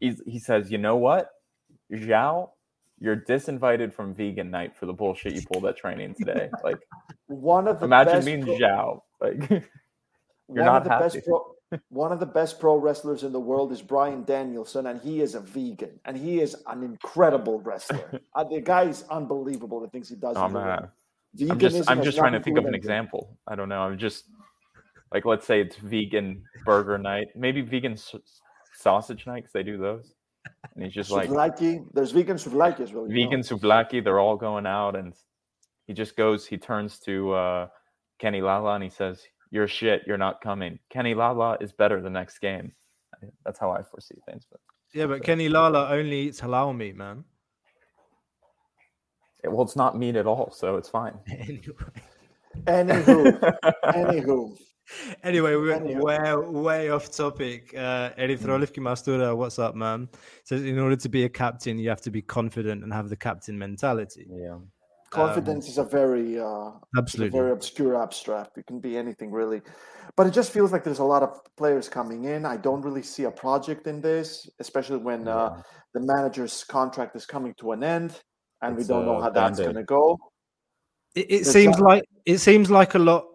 he's, he says, you know what, Zhao, you're disinvited from vegan night for the bullshit you pulled at training today. Like, one of the imagine being pro- Zhao. Like, one not of the best happy. pro, one of the best pro wrestlers in the world is Bryan Danielson, and he is a vegan, and he is an incredible wrestler. uh, the guy is unbelievable. The things he does. oh in the ring. man, I'm just, I'm just trying to think of an example. I don't know. I'm just like, let's say it's vegan burger night, maybe vegan s- sausage night because they do those. And he's just like, Souvlaki. There's vegan souvlaki as well. you know. vegan souvlaki. They're all going out, and he just goes. He turns to uh, Kenny Lala and he says, "You're shit. You're not coming." Kenny Lala is better the next game. That's how I foresee things. But Yeah, but Kenny Lala only eats halal meat, man. it, well, it's not meat at all, so it's fine. anyway, Anywho, anywho. anyway, we went way, way off topic. Uh, Erythrolivki Mastura, what's up, man? Says in order to be a captain, you have to be confident and have the captain mentality. Yeah. Confidence is a very uh, it's a Absolutely. very obscure abstract. It can be anything really, but it just feels like there's a lot of players coming in. I don't really see a project in this, especially when uh, the manager's contract is coming to an end, and we don't know uh, how that's going to go. It, it seems that- like it seems like a lot,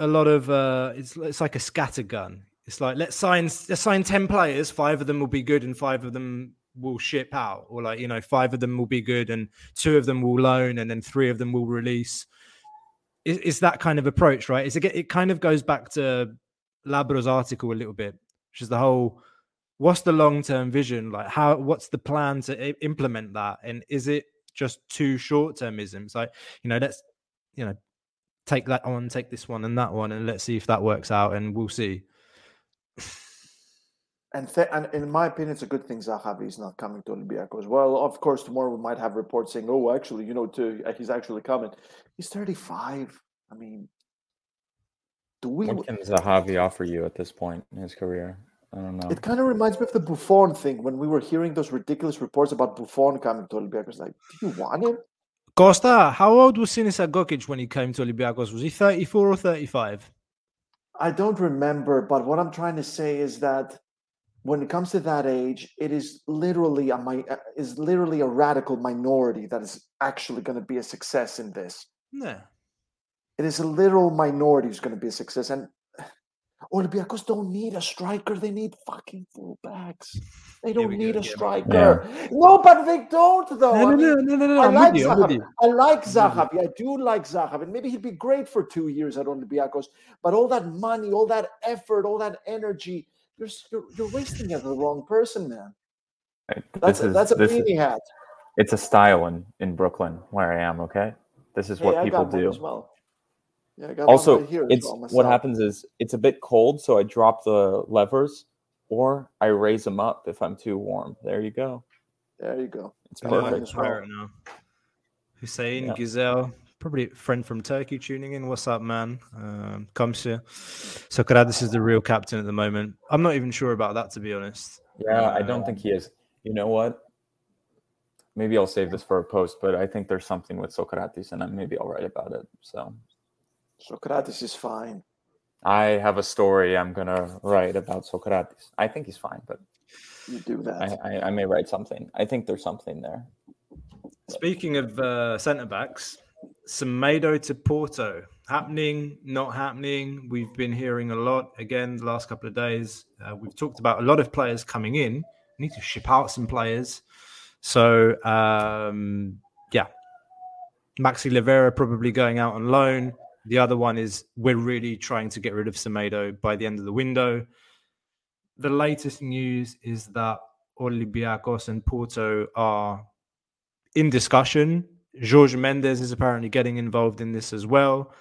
a lot of uh, it's it's like a scatter gun. It's like let's sign let's sign ten players. Five of them will be good, and five of them will ship out, or like you know, five of them will be good, and two of them will loan, and then three of them will release. It's, it's that kind of approach, right? It's it kind of goes back to Labro's article a little bit, which is the whole what's the long term vision like how what's the plan to i- implement that and is it just too short termism it's like you know let's you know take that on take this one and that one and let's see if that works out and we'll see And, th- and in my opinion, it's a good thing Zahavi is not coming to Olympiacos. Well, of course, tomorrow we might have reports saying, "Oh, actually, you know, to, uh, he's actually coming." He's thirty-five. I mean, do we? What can Zahavi offer you at this point in his career? I don't know. It kind of reminds me of the Buffon thing when we were hearing those ridiculous reports about Buffon coming to Olympiacos. Like, do you want him? Costa how old was sinisa Gogic when he came to olympiacos was he 34 or 35 I don't remember, but what I'm trying to say is that when it comes to that age, it is literally a uh, is literally a radical minority that is actually going to be a success in this. yeah. It is a literal minority who's going to be a success, and Olympiacos don't need a striker; they need fucking fullbacks. They don't need go a striker. No, but they don't though. no I no mean, no no no, no. I I'm like you, Zahavi. I like. Zahavi. I do like Zahavi. And maybe he'd be great for two years at Olympiacos. But all that money, all that effort, all that energy, you're you're, you're wasting it on the wrong person, man. That's this a, is- that's a is- beanie hat. it's a style in, in Brooklyn where I am. Okay, this is Hey, what I people do. as well. Yeah, I got Also, right here it's well what happens is it's a bit cold, so I drop the levers, or I raise them up if I'm too warm. There you go. There you go. It's I perfect. it. Right now. Hussein Yeah. Gizel, probably a friend from Turkey tuning in. What's up, man? Um, Kamsi. Socrates is the real captain at the moment. I'm not even sure about that, to be honest. Yeah, I don't think he is. You know what? Maybe I'll save this for a post, but I think there's something with Socrates, and I maybe I'll write about it. So Socrates is fine. I have a story I'm gonna write about Socrates. I think he's fine, but You do that. I, I, I may write something. I think there's something there. Speaking of uh, centre backs, Semedo to Porto. Happening, not happening. We've been hearing a lot again the last couple of days. Uh, we've talked about a lot of players coming in. We need to ship out some players. So, um, yeah. Maxi Rivera probably going out on loan. The other one is we're really trying to get rid of Semedo by the end of the window. The latest news is that Olympiacos and Porto are in discussion. Jorge Mendes is apparently getting involved in this as well.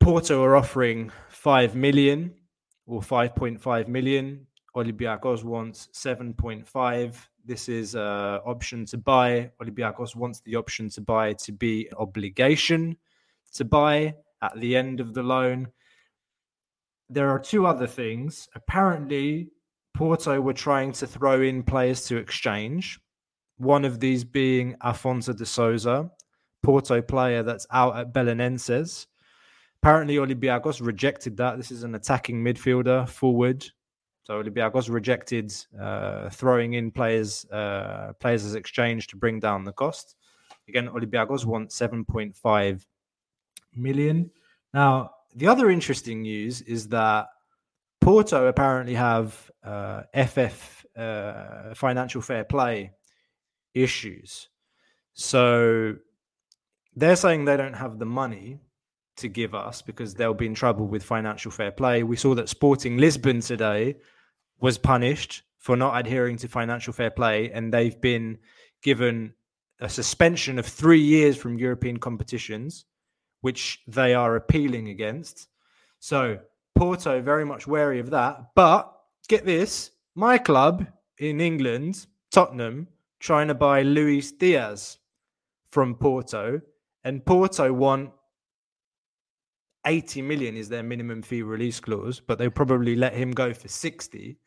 Porto are offering 5 million or 5.5 million. Olympiacos wants 7.5. This is an option to buy. Olympiacos wants the option to buy to be obligation to buy at the end of the loan. There are two other things. Apparently, Porto were trying to throw in players to exchange. One of these being Afonso de Souza, Porto player that's out at Belenenses. Apparently, Olympiacos rejected that. This is an attacking midfielder, forward. So Olympiacos rejected uh, throwing in players uh, players as exchange to bring down the cost. Again, Olympiacos want 7.5 million. Now, the other interesting news is that Porto apparently have uh, FF uh, financial fair play issues. So they're saying they don't have the money to give us because they'll be in trouble with financial fair play. We saw that Sporting Lisbon today was punished for not adhering to financial fair play, and they've been given a suspension of three years from European competitions, which they are appealing against. So Porto very much wary of that. But get this, my club in England, Tottenham, trying to buy Luis Diaz from Porto, and Porto want 80 million is their minimum fee release clause, but they'll probably let him go for 60.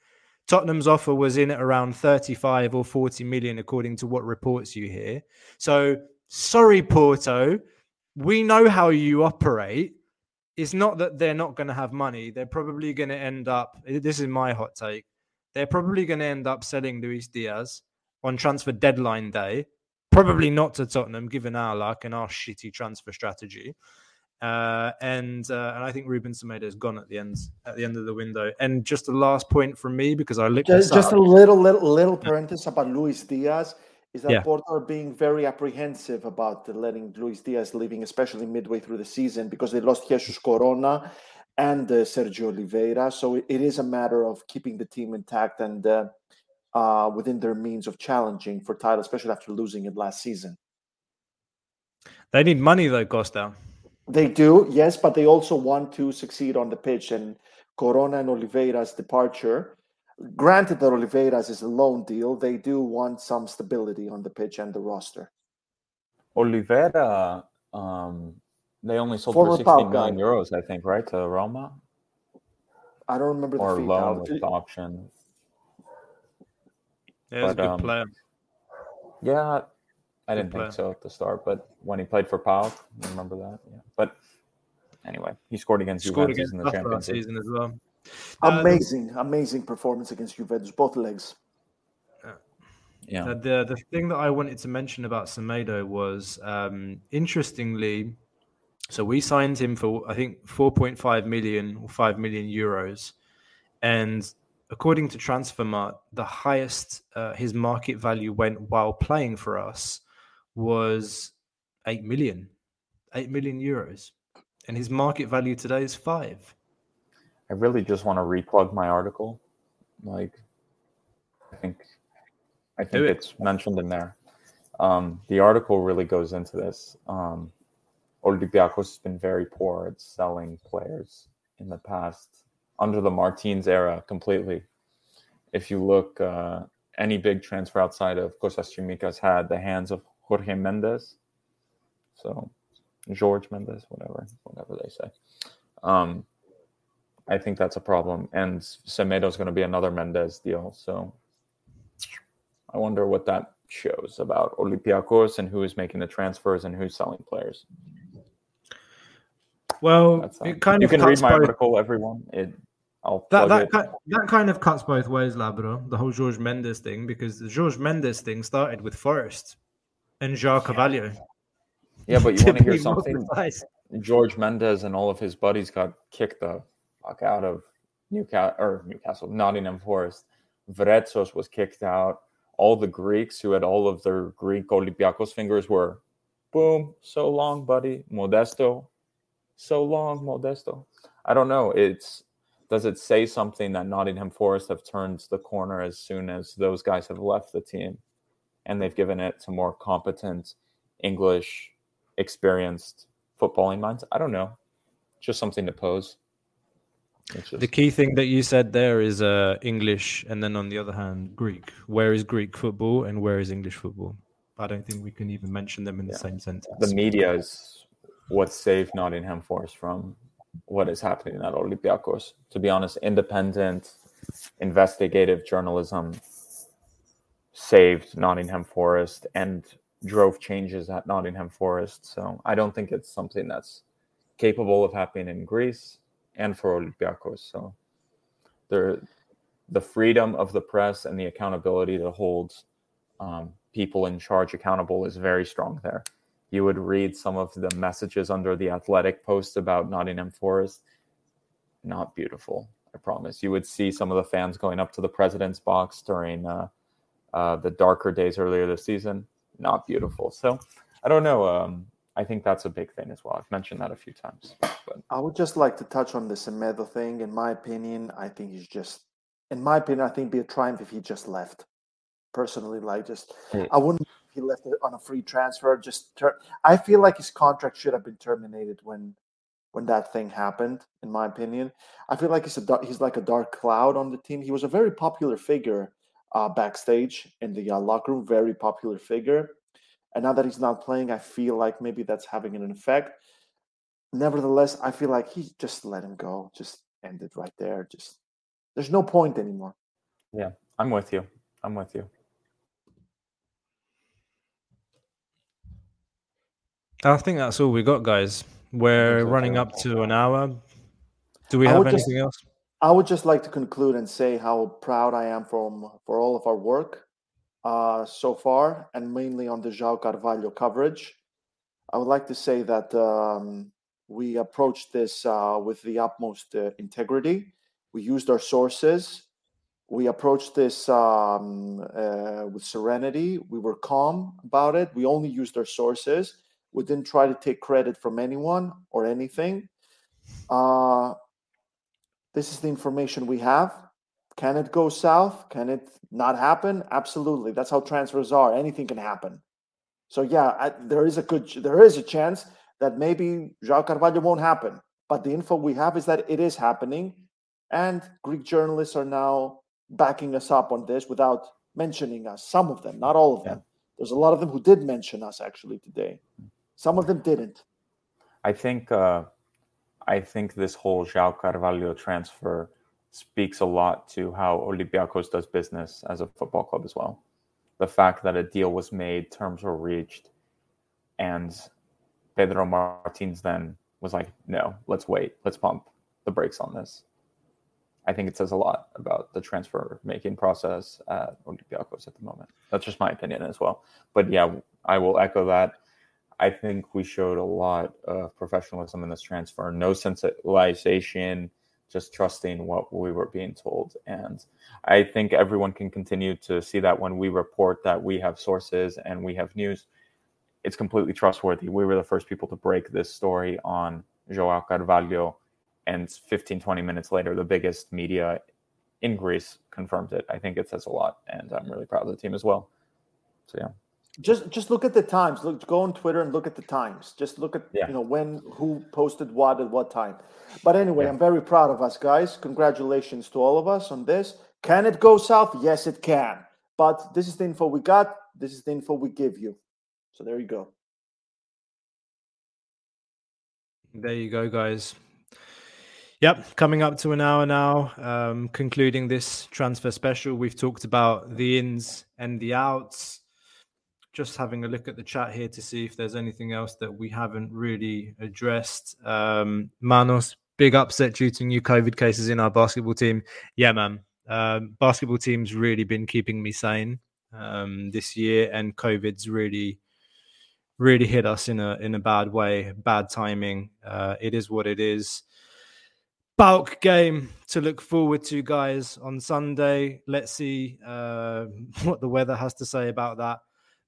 Tottenham's offer was in at around 35 or 40 million, according to what reports you hear. So, sorry, Porto, we know how you operate. It's not that they're not going to have money. They're probably going to end up, this is my hot take, they're probably going to end up selling Luis Diaz on transfer deadline day. Probably not to Tottenham, given our luck and our shitty transfer strategy. Uh, and uh, and I think Ruben Semedo is gone at the end at the end of the window. And just a last point from me because I looked just, just a little little little parenthesis about Luis Diaz is that yeah. Porto are being very apprehensive about letting Luis Diaz leaving, especially midway through the season, because they lost Jesus Corona and uh, Sergio Oliveira. So it, it is a matter of keeping the team intact and uh, uh, within their means of challenging for title, especially after losing it last season. They need money though, Costa. They do, yes, but they also want to succeed on the pitch. And Corona and Oliveira's departure, granted that Oliveira's is a loan deal, they do want some stability on the pitch and the roster. Oliveira, um, they only sold Former for 16 million euros, I think, right, to Roma? I don't remember or the fee loan with option. Yeah, he's a good um, player. Yeah, I didn't think so at the start, but when he played for PAOK, remember that? Yeah. But anyway, he scored against scored Juventus against in the Champions League season as well. Amazing, uh, amazing performance against Juventus, both legs. Yeah. Uh, the the thing that I wanted to mention about Semedo was um, interestingly, so we signed him for I think 4.5 million or 5 million euros, and according to Transfermarkt, the highest uh, his market value went while playing for us was 8 million, 8 million euros. And his market value today is five. I really just want to replug my article. Like, I think, I think it. it's mentioned in there. Um, the article really goes into this. Um, Olympiacos has been very poor at selling players in the past under the Martins era completely. If you look, uh, any big transfer outside of Kostas Tsimikas had the hands of Jorge Mendes. So George Mendes, whatever, whatever they say. Um, I think that's a problem. And Semedo is going to be another Mendes deal. So I wonder what that shows about Olympiacos and who is making the transfers and who's selling players. Well, it kind you of can read my both. article, everyone. It I'll that that, it. Kind, that kind of cuts both ways, Labro. The whole George Mendes thing, because the George Mendes thing started with Forest and João Carvalho. Yeah, but you want to hear something? George Mendes and all of his buddies got kicked the fuck out of Newcastle or Newcastle, Nottingham Forest. Vretsos was kicked out. All the Greeks who had all of their Greek Olympiacos fingers were, boom, so long, buddy. Modesto, so long, Modesto. I don't know. It's does it say something that Nottingham Forest have turned the corner as soon as those guys have left the team? and they've given it to more competent English, experienced footballing minds. I don't know, just something to pose. The key thing that you said there is uh, English, and then on the other hand, Greek. Where is Greek football and where is English football? I don't think we can even mention them in the same sentence. The media is what saved Nottingham Forest from what is happening at Olympiacos. To be honest, independent, investigative journalism saved Nottingham Forest and drove changes at Nottingham Forest. So I don't think it's something that's capable of happening in Greece and for Olympiacos. So there, the freedom of the press and the accountability that holds um, people in charge accountable is very strong there. You would read some of the messages under the athletic post about Nottingham Forest. Not beautiful, I promise. You would see some of the fans going up to the president's box during uh, uh, the darker days earlier this season. Not beautiful. So I don't know. Um, I think that's a big thing as well. I've mentioned that a few times. But I would just like to touch on the Semedo thing. In my opinion, I think he's just, in my opinion, I think it'd be a triumph if he just left. Personally, like just, yeah. I wouldn't. He left it on a free transfer. Just, ter- I feel like his contract should have been terminated when, when that thing happened. In my opinion, I feel like he's a he's like a dark cloud on the team. He was a very popular figure uh, backstage in the uh, locker room, very popular figure and now that he's not playing, I feel like maybe that's having an effect. Nevertheless, I feel like he just let him go, just end it right there. Just there's no point anymore. Yeah, I'm with you. I'm with you. I think that's all we got, guys. We're running up to an hour. Do we have anything just, else? I would just like to conclude and say how proud I am from for all of our work uh, so far, and mainly on the João Carvalho coverage. I would like to say that um, we approached this uh, with the utmost uh, integrity. We used our sources. We approached this um, uh, with serenity. We were calm about it. We only used our sources. We didn't try to take credit from anyone or anything. Uh, this is the information we have. Can it go south? Can it not happen? Absolutely. That's how transfers are. Anything can happen. So yeah, I, there is a good there is a chance that maybe João Carvalho won't happen. But the info we have is that it is happening, and Greek journalists are now backing us up on this without mentioning us. Some of them, not all of them. Yeah. There's a lot of them who did mention us actually today. Some of them didn't. I think uh, I think this whole João Carvalho transfer speaks a lot to how Olympiacos does business as a football club as well. The fact that a deal was made, terms were reached, and Pedro Martins then was like, no, let's wait, let's pump the brakes on this. I think it says a lot about the transfer making process at Olympiacos at the moment. That's just my opinion as well. But yeah, I will echo that. I think we showed a lot of professionalism in this transfer, no centralization just trusting what we were being told. And I think everyone can continue to see that when we report that we have sources and we have news, it's completely trustworthy. We were the first people to break this story on Joao Carvalho. And 15, 20 minutes later, the biggest media in Greece confirmed it. I think it says a lot. And I'm really proud of the team as well. So, yeah just just look at the times. Look go on twitter and look at the times. Just look at yeah. you know when who posted what at what time. But anyway yeah. i'm very proud of us guys. Congratulations to all of us on this. Can it go south? Yes it can. But this is the info we got. This is the info we give you. So there you go. There you go guys. Yep, coming up to an hour now. Um, concluding this transfer special, we've talked about the ins and the outs, just having a look at the chat here to see if there's anything else that we haven't really addressed. Um, Manos, big upset due to new COVID cases in our basketball team. Yeah, man. Um, basketball team's really been keeping me sane um, this year, and COVID's really, really hit us in a in a bad way, bad timing. Uh, it is what it is. PAOK game to look forward to, guys, on Sunday. Let's see uh, what the weather has to say about that.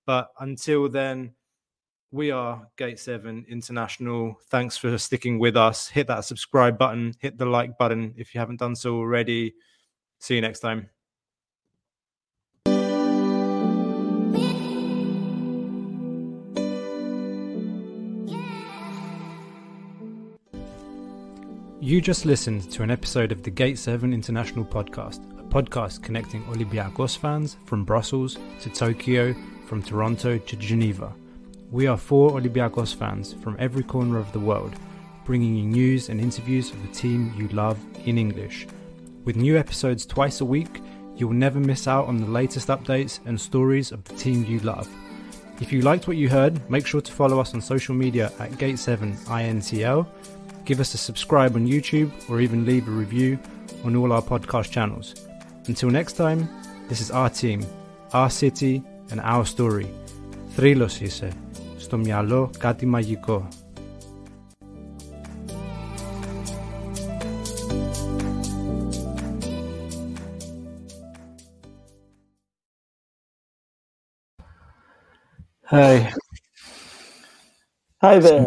But until then, we are Gate 7 International. Thanks for sticking with us. Hit that subscribe button, hit the like button if you haven't done so already. See you next time. You just listened to an episode of the Gate 7 International Podcast, a podcast connecting Olympiacos fans from Brussels to Tokyo, from Toronto to Geneva. We are four Olympiacos fans from every corner of the world, bringing you news and interviews of the team you love in English. With new episodes twice a week, you will never miss out on the latest updates and stories of the team you love. If you liked what you heard, make sure to follow us on social media at Gate7INTL, give us a subscribe on YouTube, or even leave a review on all our podcast channels. Until next time, this is our team, our city, and our story. Θρύλος είσαι. Στο μυαλό κάτι μαγικό. Hey, Hi there.